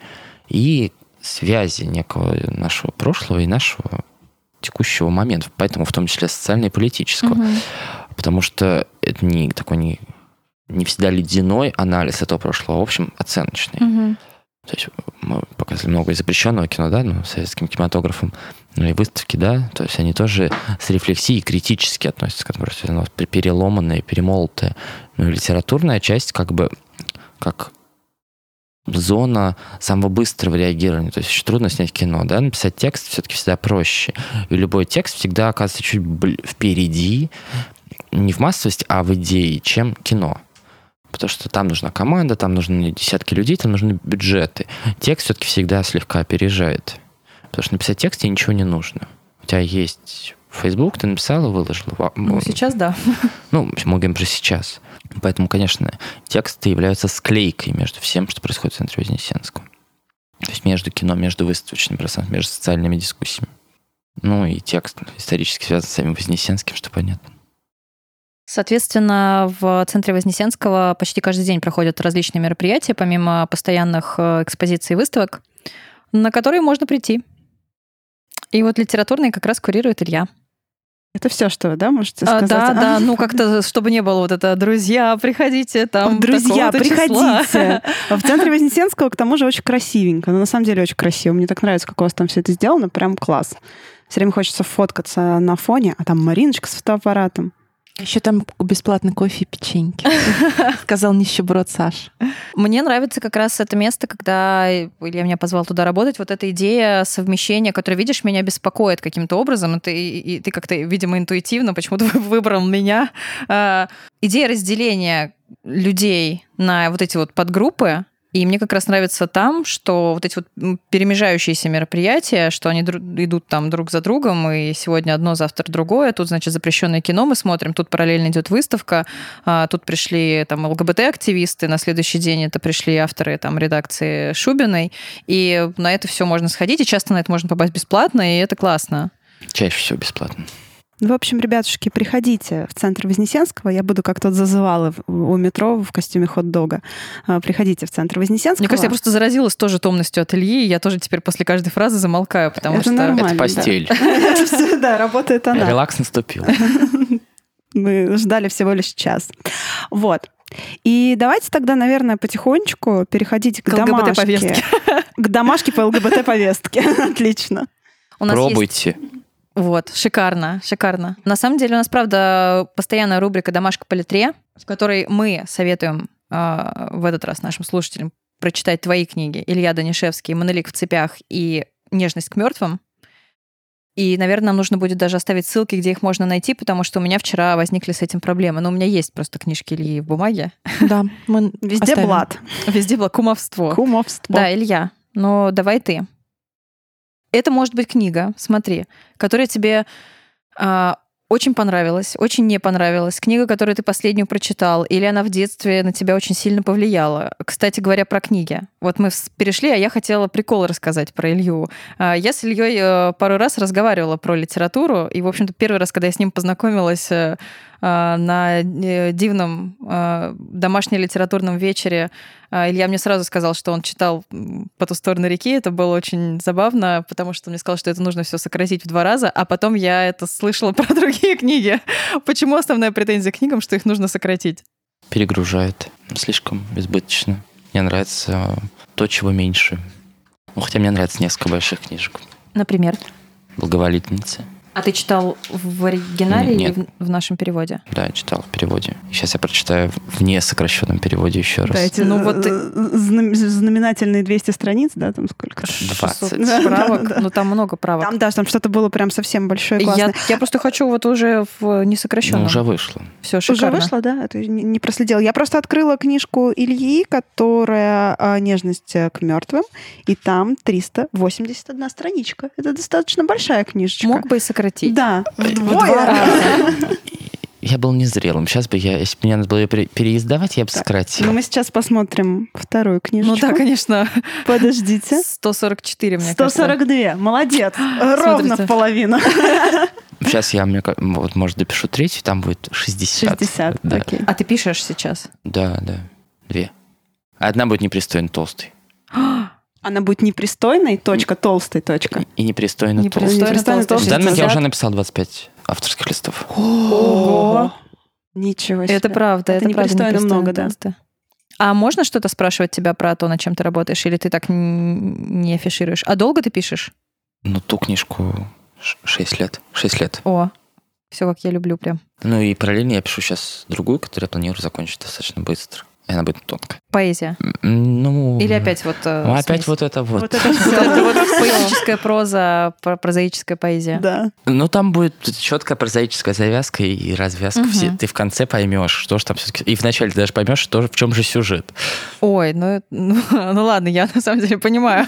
и связи некого нашего прошлого и нашего текущего момента, поэтому в том числе социально и политического. Мгм. Потому что это не такой не, не всегда ледяной анализ этого прошлого, а, в общем, оценочный. Мгм. То есть мы показывали много запрещенного кино, да, ну, советским кинематографом, ну и выставки, да, то есть они тоже с рефлексией критически относятся к этому, просто оно пе- переломанное, перемолотое. Ну и литературная часть как бы как зона самого быстрого реагирования. То есть очень трудно снять кино, да, написать текст все-таки всегда проще. И любой текст всегда оказывается чуть впереди, не в массовости, а в идее, чем кино. Потому что там нужна команда, там нужны десятки людей, там нужны бюджеты. Текст все-таки всегда слегка опережает. Потому что написать текст тебе ничего не нужно. У тебя есть Facebook, ты написал и выложил. Ну, сейчас да. Ну, мы говорим про сейчас. Поэтому, конечно, тексты являются склейкой между всем, что происходит в центре Вознесенского. То есть между кино, между выставочным пространством, между социальными дискуссиями. Ну и текст исторически связан с самим Вознесенским, что понятно. Соответственно, в центре Вознесенского почти каждый день проходят различные мероприятия, помимо постоянных э, экспозиций и выставок, на которые можно прийти. И вот литературный как раз курирует Илья. Это все, что вы, да, можете А, сказать? да, А? да, ну как-то, чтобы не было вот это, друзья, приходите там. Друзья, такого-то числа». приходите. В центре Вознесенского, к тому же, очень красивенько. Ну, на самом деле, очень красиво. Мне так нравится, как у вас там все это сделано. Прям класс. Все время хочется фоткаться на фоне, а там Мариночка с фотоаппаратом. Еще там бесплатный кофе и печеньки. Сказал нищеброд Саш. Мне нравится как раз это место, когда Илья меня позвал туда работать. Вот эта идея совмещения, которая, видишь, меня беспокоит каким-то образом. И ты, и ты как-то, видимо, интуитивно почему-то выбрал меня. А, идея разделения людей на вот эти вот подгруппы И мне как раз нравится там, что вот эти вот перемежающиеся мероприятия, что они идут там друг за другом, и сегодня одно, завтра другое. Тут, значит, запрещенное кино мы смотрим, тут параллельно идет выставка, а, тут пришли там ЛГБТ-активисты, на следующий день это пришли авторы там редакции Шубиной, и на это все можно сходить, и часто на это можно попасть бесплатно, и это классно. Чаще всего бесплатно. В общем, ребятушки, приходите в центр Вознесенского. Я буду как тот зазывала у метро в костюме хот-дога. А, Приходите в центр Вознесенского. Мне кажется, я просто заразилась тоже томностью от Ильи, я тоже теперь после каждой фразы замолкаю, потому Это что... нормально. Это постель. Да, работает она. Релакс наступил. Мы ждали всего лишь час. Вот. И давайте тогда, наверное, потихонечку переходить к, К домашке. ЛГБТ-повестке. К домашке по ЛГБТ-повестке. Отлично. У нас есть Пробуйте. Вот, шикарно, шикарно. На самом деле у нас, правда, постоянная рубрика «Домашка по литре», в которой мы советуем э, в этот раз нашим слушателям прочитать твои книги «Илья Данишевский», «Монолик в цепях» и «Нежность к мертвым». И, наверное, нам нужно будет даже оставить ссылки, где их можно найти, потому что у меня вчера возникли с этим проблемы. Но у меня есть просто книжки Ильи в бумаге. Да, мы Везде оставим. блат. Везде было кумовство. Кумовство. Да, Илья, но давай ты. Это может быть книга, смотри, которая тебе а, очень понравилась, очень не понравилась. Книга, которую ты последнюю прочитал, или она в детстве на тебя очень сильно повлияла. Кстати говоря, про книги. Вот мы перешли, а я хотела прикол рассказать про Илью. А, Я с Ильей э, пару раз разговаривала про литературу, и, в общем-то, первый раз, когда я с ним познакомилась э, на э, дивном э, домашнем литературном вечере, а, Илья мне сразу сказал, что он читал «По ту сторону реки». Это было очень забавно, потому что он мне сказал, что это нужно все сократить в два раза, а потом я это слышала про другие книги. Почему основная претензия к книгам, что их нужно сократить? Перегружает. Слишком избыточно. Мне нравится то, чего меньше. Ну, хотя мне нравится несколько больших книжек. Например? Благоволительница. А ты читал в оригинале Нет. или в, в нашем переводе? Да, читал в переводе. Сейчас я прочитаю в несокращенном переводе еще раз. Дайте, Ну, ну вот знаменательные 200 страниц, да, там сколько? 20. 600 Да, правок. да, да. Ну, там много правок. Там, да, там что-то было прям совсем большое, классное. я просто хочу вот уже в Ну, несокращенном. уже вышло. Все Уже шикарно. вышло, да? Это не, проследила. Я просто открыла книжку Ильи, которая а, «Нежность к мертвым», и там 381 страничка. Это достаточно большая книжечка. Мог бы и сократить. Да, В вдвое. два раза. Я был незрелым. Сейчас бы я, если бы мне надо было ее пере- переиздавать, я бы Так, сократил. Ну, мы сейчас посмотрим вторую Ну книжечку. да, конечно. Подождите. 144, мне кажется. 142. Молодец. Ровно Смотрите. в половину. Сейчас я, мне, вот, может, допишу третью, там будет 60. 60. Да, Окей. А ты пишешь сейчас? да, да. Две. Одна будет непристойно толстой. Она будет непристойной, точка, толстой, точка. И непристойно толстой. Непристойно Непристойно толстый В данный момент я 60. уже написал 25 авторских листов. Ого. Ничего себе. Это правда, Это это, правда непристойно непристойно много, да. А можно что-то спрашивать тебя про то, над чем ты работаешь, или ты так не афишируешь? А долго ты пишешь? Ну, ту книжку 6 лет. 6 лет. О, все как я люблю прям. Ну и параллельно я пишу сейчас другую, которую я планирую закончить достаточно быстро. И она будет тонкая. Поэзия. Ну... Или опять вот... э, Ну, опять смесь? вот это вот. Вот это вот поэтическая проза, про- прозаическая поэзия. Да. Ну, там будет четкая прозаическая завязка и развязка. Все, ты в конце поймешь, что же там все-таки... И вначале ты даже поймешь, что, в чем же сюжет. Ой, ну, ну, ну ладно, я на самом деле понимаю.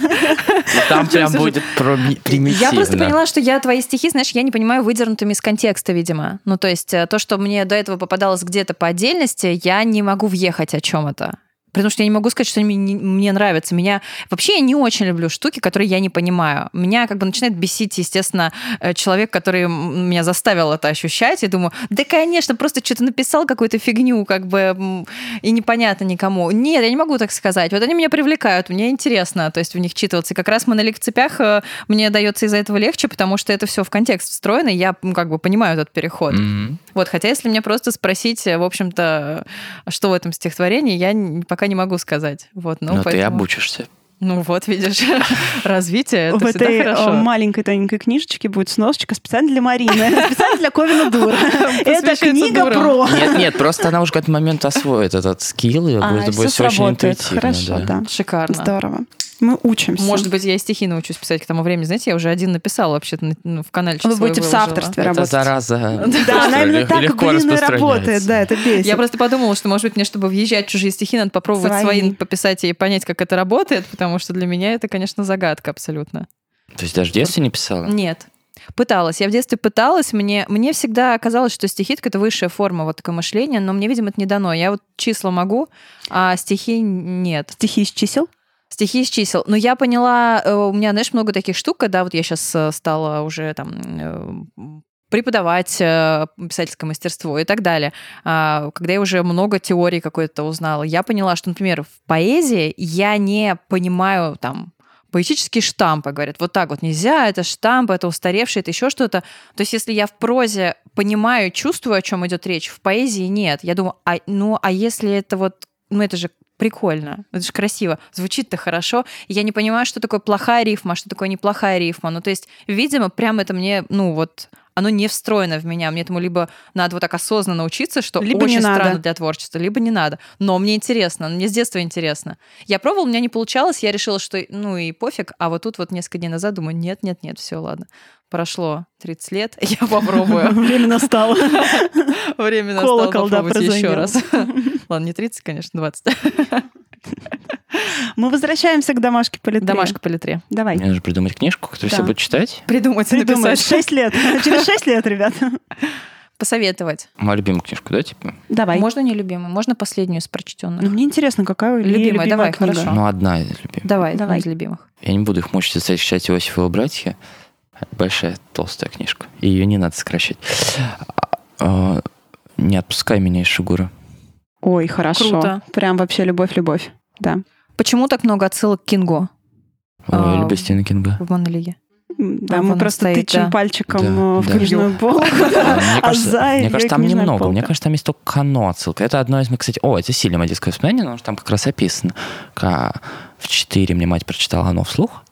Там прям будет примитивно. Я просто поняла, что я твои стихи, знаешь, я не понимаю выдернутыми из контекста, видимо. Ну, то есть э, то, что мне до этого попадалось где-то по отдельности, я не могу въехать о чем это. Потому что я не могу сказать, что они мне, мне нравятся. Меня вообще я не очень люблю штуки, которые я не понимаю. Меня как бы начинает бесить, естественно, э, человек, который меня заставил это ощущать. Я думаю, да, конечно, просто что-то написал какую-то фигню, как бы и непонятно никому. Нет, я не могу так сказать. Вот они меня привлекают, мне интересно, то есть в них читываться. И как раз монолик в цепях э, мне дается из-за этого легче, потому что это все в контекст встроено, и я как бы понимаю этот переход. Мгм. Вот, хотя если мне просто спросить, э, в общем-то, что в этом стихотворении, я пока не могу сказать. Вот, ну, Но ты поэтому- обучишься. Ну вот, видишь, развитие, это в всегда этой э, хорошо. маленькой тоненькой книжечке будет сносочка специально для Марины, специально для Ковина Дура. Это книга про... Нет, нет, просто она уже к этому моменту освоит этот скилл, и А, будет, очень интуитивно. Хорошо, да. Шикарно. Здорово. Мы учимся. Может быть, я и стихи научусь писать к тому времени. Знаете, я уже один написала вообще-то на- ну, в канале. Вы будете в соавторстве Это работать. зараза. Да, она именно так легко куриная работает, да, это бесит. Я просто подумала, что, может быть, мне, чтобы въезжать в чужие стихи, надо попробовать Свои. свои, пописать и понять, как это работает, потому что для меня это, конечно, загадка абсолютно. То есть даже в детстве не писала? Нет. Пыталась. Я в детстве пыталась. Мне, мне всегда казалось, что стихи — это высшая форма вот такое мышления, но мне, видимо, это не дано. Я вот числа могу, а стихи нет. Стихи из чисел? Стихи из чисел. Но я поняла, э, у меня, знаешь, много таких штук, когда вот я сейчас стала уже там э, преподавать э, писательское мастерство и так далее. А, Когда я уже много теорий какой-то узнала, я поняла, что, например, в поэзии я не понимаю там поэтические штампы, говорят, вот так вот нельзя, это штамп, это устаревший, это еще что-то. То есть если я в прозе понимаю, чувствую, о чем идет речь, в поэзии нет. Я думаю, а, ну, а если это вот, ну, это же прикольно, это же красиво, звучит-то хорошо. Я не понимаю, что такое плохая рифма, что такое неплохая рифма. Ну, то есть, видимо, прям это мне, ну, вот оно не встроено в меня. Мне этому либо надо вот так осознанно учиться, что Либо не очень надо. странно для творчества, либо не надо. Но мне интересно, мне с детства интересно. Я пробовала, у меня не получалось, я решила, что ну и пофиг, а вот тут вот несколько дней назад думаю, нет, нет, нет, все, ладно. Прошло 30 лет, я попробую. Время настало. Время настало попробовать еще раз. Ладно, не 30, конечно, 20. Мы возвращаемся к домашке по литре. Домашка по литре. Давай. Мне нужно придумать книжку, которую Да. все будут читать. Придумать, Придумаешь. написать. Шесть лет. Через шесть лет, ребят. Посоветовать. Мою любимую книжку, да, типа? Давай. Можно не любимую, можно последнюю из Ну, прочтенных. мне интересно, какая Любимая, любимая давай, книга. хорошо. Ну, одна из любимых. Давай, Давай. из любимых. Я не буду их мучить заставить читать Иосифа и его братья. Большая, толстая книжка. И ее не надо сокращать. А, Не отпускай меня из Шигура. Ой, хорошо. Круто. Прям вообще любовь-любовь. Да. Почему так много отсылок к Кинго Ой, А, люблю Стивена Кинга. в Монолиге? Да, А, мы просто стоит, тычем да. пальчиком Да, э, в да. книжную полку. Мне А кажется, мне кажется, там немного. Мне кажется, там есть только Кано отсылка. Это одно из, кстати, о, это сильное детское воспоминание, потому что там как раз описано. В 4 мне мать прочитала оно вслух.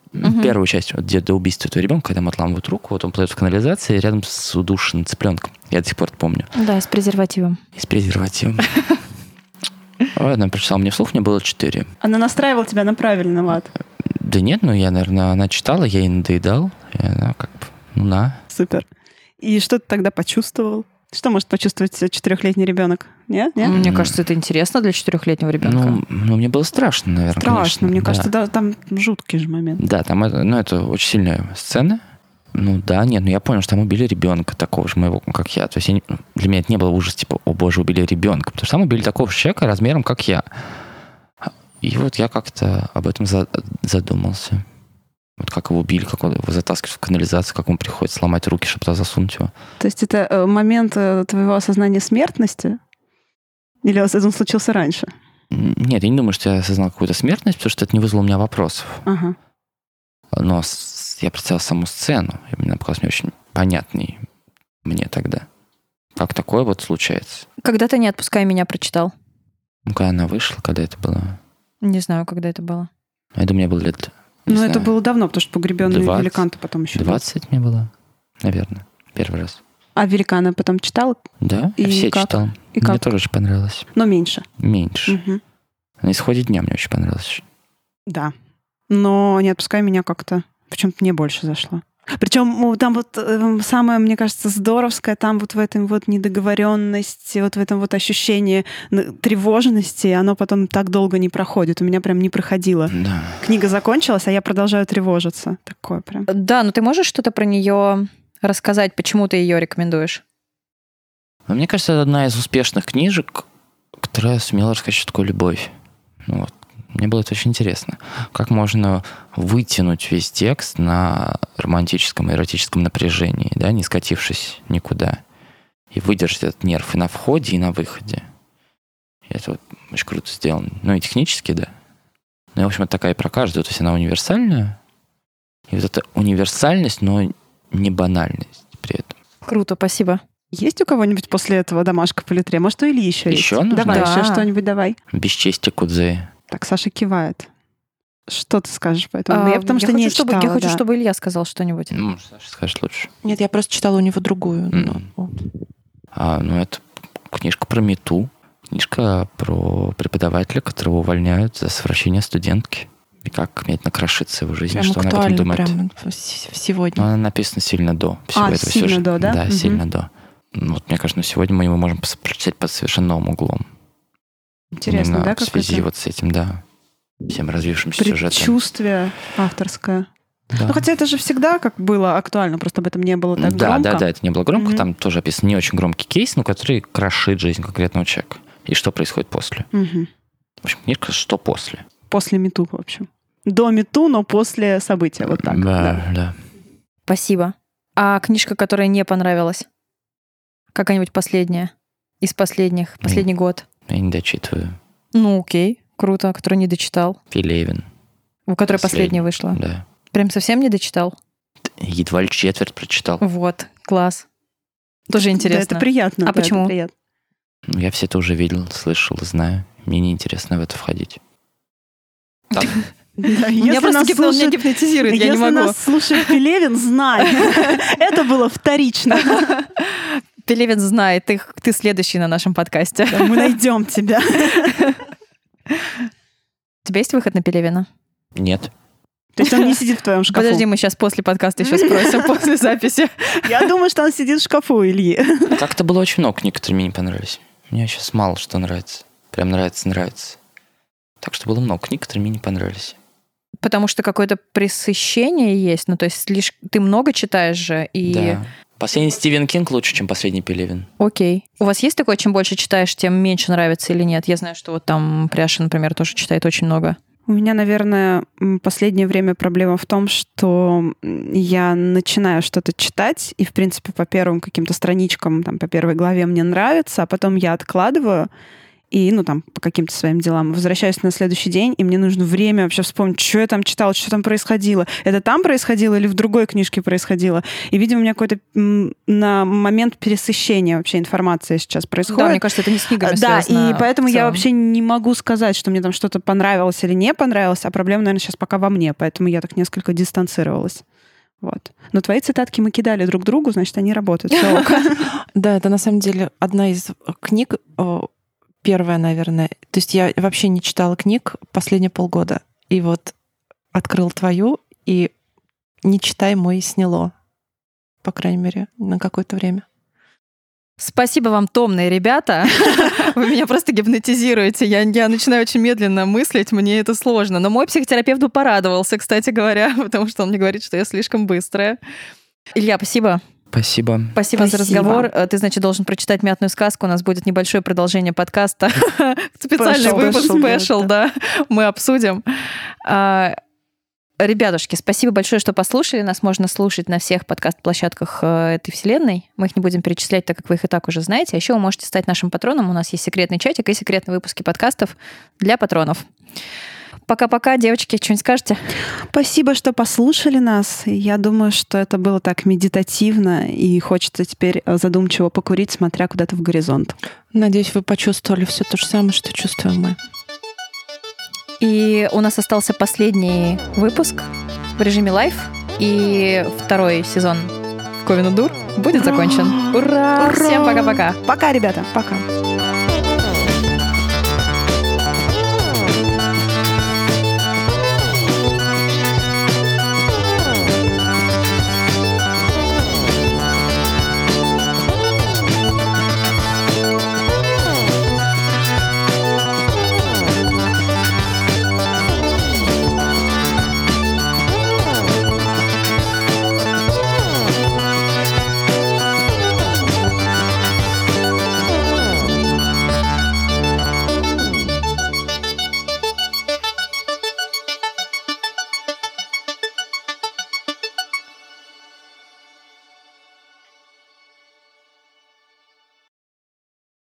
Первую часть, вот где до убийства этого ребенка, когда ему отламывают руку, вот он плывет в канализации рядом с удушенным цыпленком. Я до сих пор это помню. Да, с презервативом. И с презервативом. Она прочитала мне вслух, мне было 4. Она настраивала тебя на правильный лад. Да нет, ну я, наверное, она читала, я ей надоедал. И она как бы, ну на. Супер. И что ты тогда почувствовал? Что может почувствовать четырехлетний ребенок? Нет? Нет? Мне кажется, это интересно для четырехлетнего ребенка. Ну, ну, мне было страшно, наверное, Страшно. конечно. Мне Да. кажется, да, там жуткий же момент. Да, там это, ну, это очень сильная сцена. Ну да, нет, ну я понял, что там убили ребенка такого же моего, как я. То есть я не- для меня это не было ужас, типа, о боже, убили ребенка. Потому что там убили такого же человека размером, как я. И вот я как-то об этом за- задумался. Вот как его убили, как он его затаскивают в канализацию, как ему приходится сломать руки, чтобы туда засунуть его. То есть это э, момент э, твоего осознания смертности? Или он случился раньше? Нет, я не думаю, что я осознал какую-то смертность, потому что это не вызвало у меня вопросов. Ага. Но я представил саму сцену, и мне показалось мне очень понятной мне тогда. Как такое вот случается? Когда ты «Не отпускай меня» прочитал? Ну, когда она вышла, когда это было? Не знаю, когда это было. Я думаю, мне было лет... Ну, знаю, это было давно, потому что погребенный 20. великан ты потом еще. 20 мне было, наверное, первый раз. А великана потом читал, Да, И я все как? читал. И мне как? тоже очень понравилось. но меньше. Меньше. Мгм. На исходе дня мне очень понравилось. Да. Но не отпускай меня как-то. Почему-то мне больше зашло. Причем там вот э, самое, мне кажется, здоровское, там вот в этом вот недоговоренности, вот в этом вот ощущении тревожности, оно потом так долго не проходит. У меня прям не проходило. Да. Книга закончилась, а я продолжаю тревожиться. Такое прям. Да, но ты можешь что-то про нее рассказать, почему ты ее рекомендуешь? Но мне кажется, это одна из успешных книжек, которая сумела рассказать, что такое любовь. Ну, вот. Мне было это очень интересно. Как можно вытянуть весь текст на романтическом и эротическом напряжении, да, не скатившись никуда. И выдержать этот нерв и на входе, и на выходе. И это вот очень круто сделано. Ну и технически, да. Ну и, в общем, это такая про каждую. То есть она универсальная. И вот эта универсальность, но не банальность при этом. Круто, спасибо. Есть у кого-нибудь после этого домашка по литре? Может, у Ильи еще есть? Еще нужно? Давай Да. еще что-нибудь давай. Бесчестие Кудзея. Так, Саша кивает. Что ты скажешь по этому? А, я потому что хочу, не чтобы, читала, Я хочу, да. чтобы Илья сказал что-нибудь. Ну, может, Саша скажет лучше. Нет, я просто читала у него другую. Ну, вот. А, ну, это книжка про мету. Книжка про преподавателя, которого увольняют за совращение студентки. и как медленно крошится его жизнь, Прям что она об этом актуально, думает. прям сегодня. Но она написана сильно до всего А, этого сильно сюжета. до, да? Да, Мгм. сильно до. Ну, Вот, мне кажется, ну, сегодня мы его можем прочитать под совершенно новым углом. Интересно, Именно да, в связи какое-то вот с этим, да, всем развившимся сюжетом. предчувствие авторское. Да. Ну, хотя это же всегда как было актуально, просто об этом не было так да, громко. да, да, это не было громко, Мгм. там тоже описан не очень громкий кейс, но который крошит жизнь конкретного человека. И что происходит после. Мгм. В общем, книжка «Что после?» После мету, в общем. До мету, но после события, вот так. Да, да. Спасибо. А книжка, которая не понравилась? Какая-нибудь последняя? Из последних? Последний год? Я не дочитываю. Ну, окей. Круто. Которую не дочитал. Пелевин, У которой последняя вышла. да. Прям совсем не дочитал? Едва ли четверть прочитал. Вот. Класс. Тоже Да, интересно. это приятно. А да, это почему? приятно. Ну, Я все это уже видел, слышал, знаю. Мне неинтересно в это входить. Так, Да, Меня если просто меня слушает- гипнотизирует, я не Если могу. нас слушает Пелевин, знай. Это было вторично. Пелевин знает, ты, ты следующий на нашем подкасте. Да, Мы найдем тебя. У тебя есть выход на Пелевина? нет. То есть он не сидит в твоем шкафу. Подожди, мы сейчас после подкаста еще спросим, после записи. Я думаю, что он сидит в шкафу Ильи. Как-то было очень много книг, которые мне не понравились. Мне сейчас мало что нравится. Прям нравится, нравится. Так что было много книг, которые мне не понравились. Потому что какое-то пресыщение есть, ну то есть лишь ты много читаешь же, и Да. Последний Стивен Кинг лучше, чем последний Пелевин. окей. У вас есть такое, чем больше читаешь, тем меньше нравится или нет? Я знаю, что вот там Пряша, например, тоже читает очень много. У меня, наверное, последнее время проблема в том, что я начинаю что-то читать, и, в принципе, по первым каким-то страничкам, там, по первой главе мне нравится, а потом я откладываю, и, ну, там, по каким-то своим делам возвращаюсь на следующий день, и мне нужно время вообще вспомнить, что я там читала, что там происходило. Это там происходило или в другой книжке происходило? И, видимо, у меня какой-то на момент пересыщения вообще информация сейчас происходит. Да, мне кажется, это не с книгами Да, связано и поэтому я вообще не могу сказать, что мне там что-то понравилось или не понравилось, а проблема, наверное, сейчас пока во мне, поэтому я так несколько дистанцировалась. Вот. Но твои цитатки мы кидали друг другу, значит, они работают. Да, это на самом деле одна из книг, первая, наверное. То есть я вообще не читала книг последние полгода. И вот открыл твою, и не читай мой сняло. По крайней мере, на какое-то время. Спасибо вам, томные ребята. Вы меня просто гипнотизируете. Я, я начинаю очень медленно мыслить, мне это сложно. Но мой психотерапевт порадовался, кстати говоря, потому что он мне говорит, что я слишком быстрая. Илья, спасибо. Спасибо. Спасибо, за разговор. Э, Ты, значит, должен прочитать «Мятную сказку». У нас будет небольшое продолжение подкаста. Специальный выпуск, спешл, да. Мы обсудим. А, Ребятушки, спасибо большое, что послушали. Нас можно слушать на всех подкаст-площадках э, этой вселенной. Мы их не будем перечислять, так как вы их и так уже знаете. А еще вы можете стать нашим патроном. У нас есть секретный чатик и секретные выпуски подкастов для патронов. Пока-пока, девочки, что-нибудь скажете? Спасибо, что послушали нас. Я думаю, что это было так медитативно, и хочется теперь э, задумчиво покурить, смотря куда-то в горизонт. Надеюсь, вы почувствовали все то же самое, что чувствуем мы. И у нас остался последний выпуск в режиме live. И второй сезон Ковена Дур будет закончен. Ура! Ура! Всем пока-пока! Пока, ребята, пока.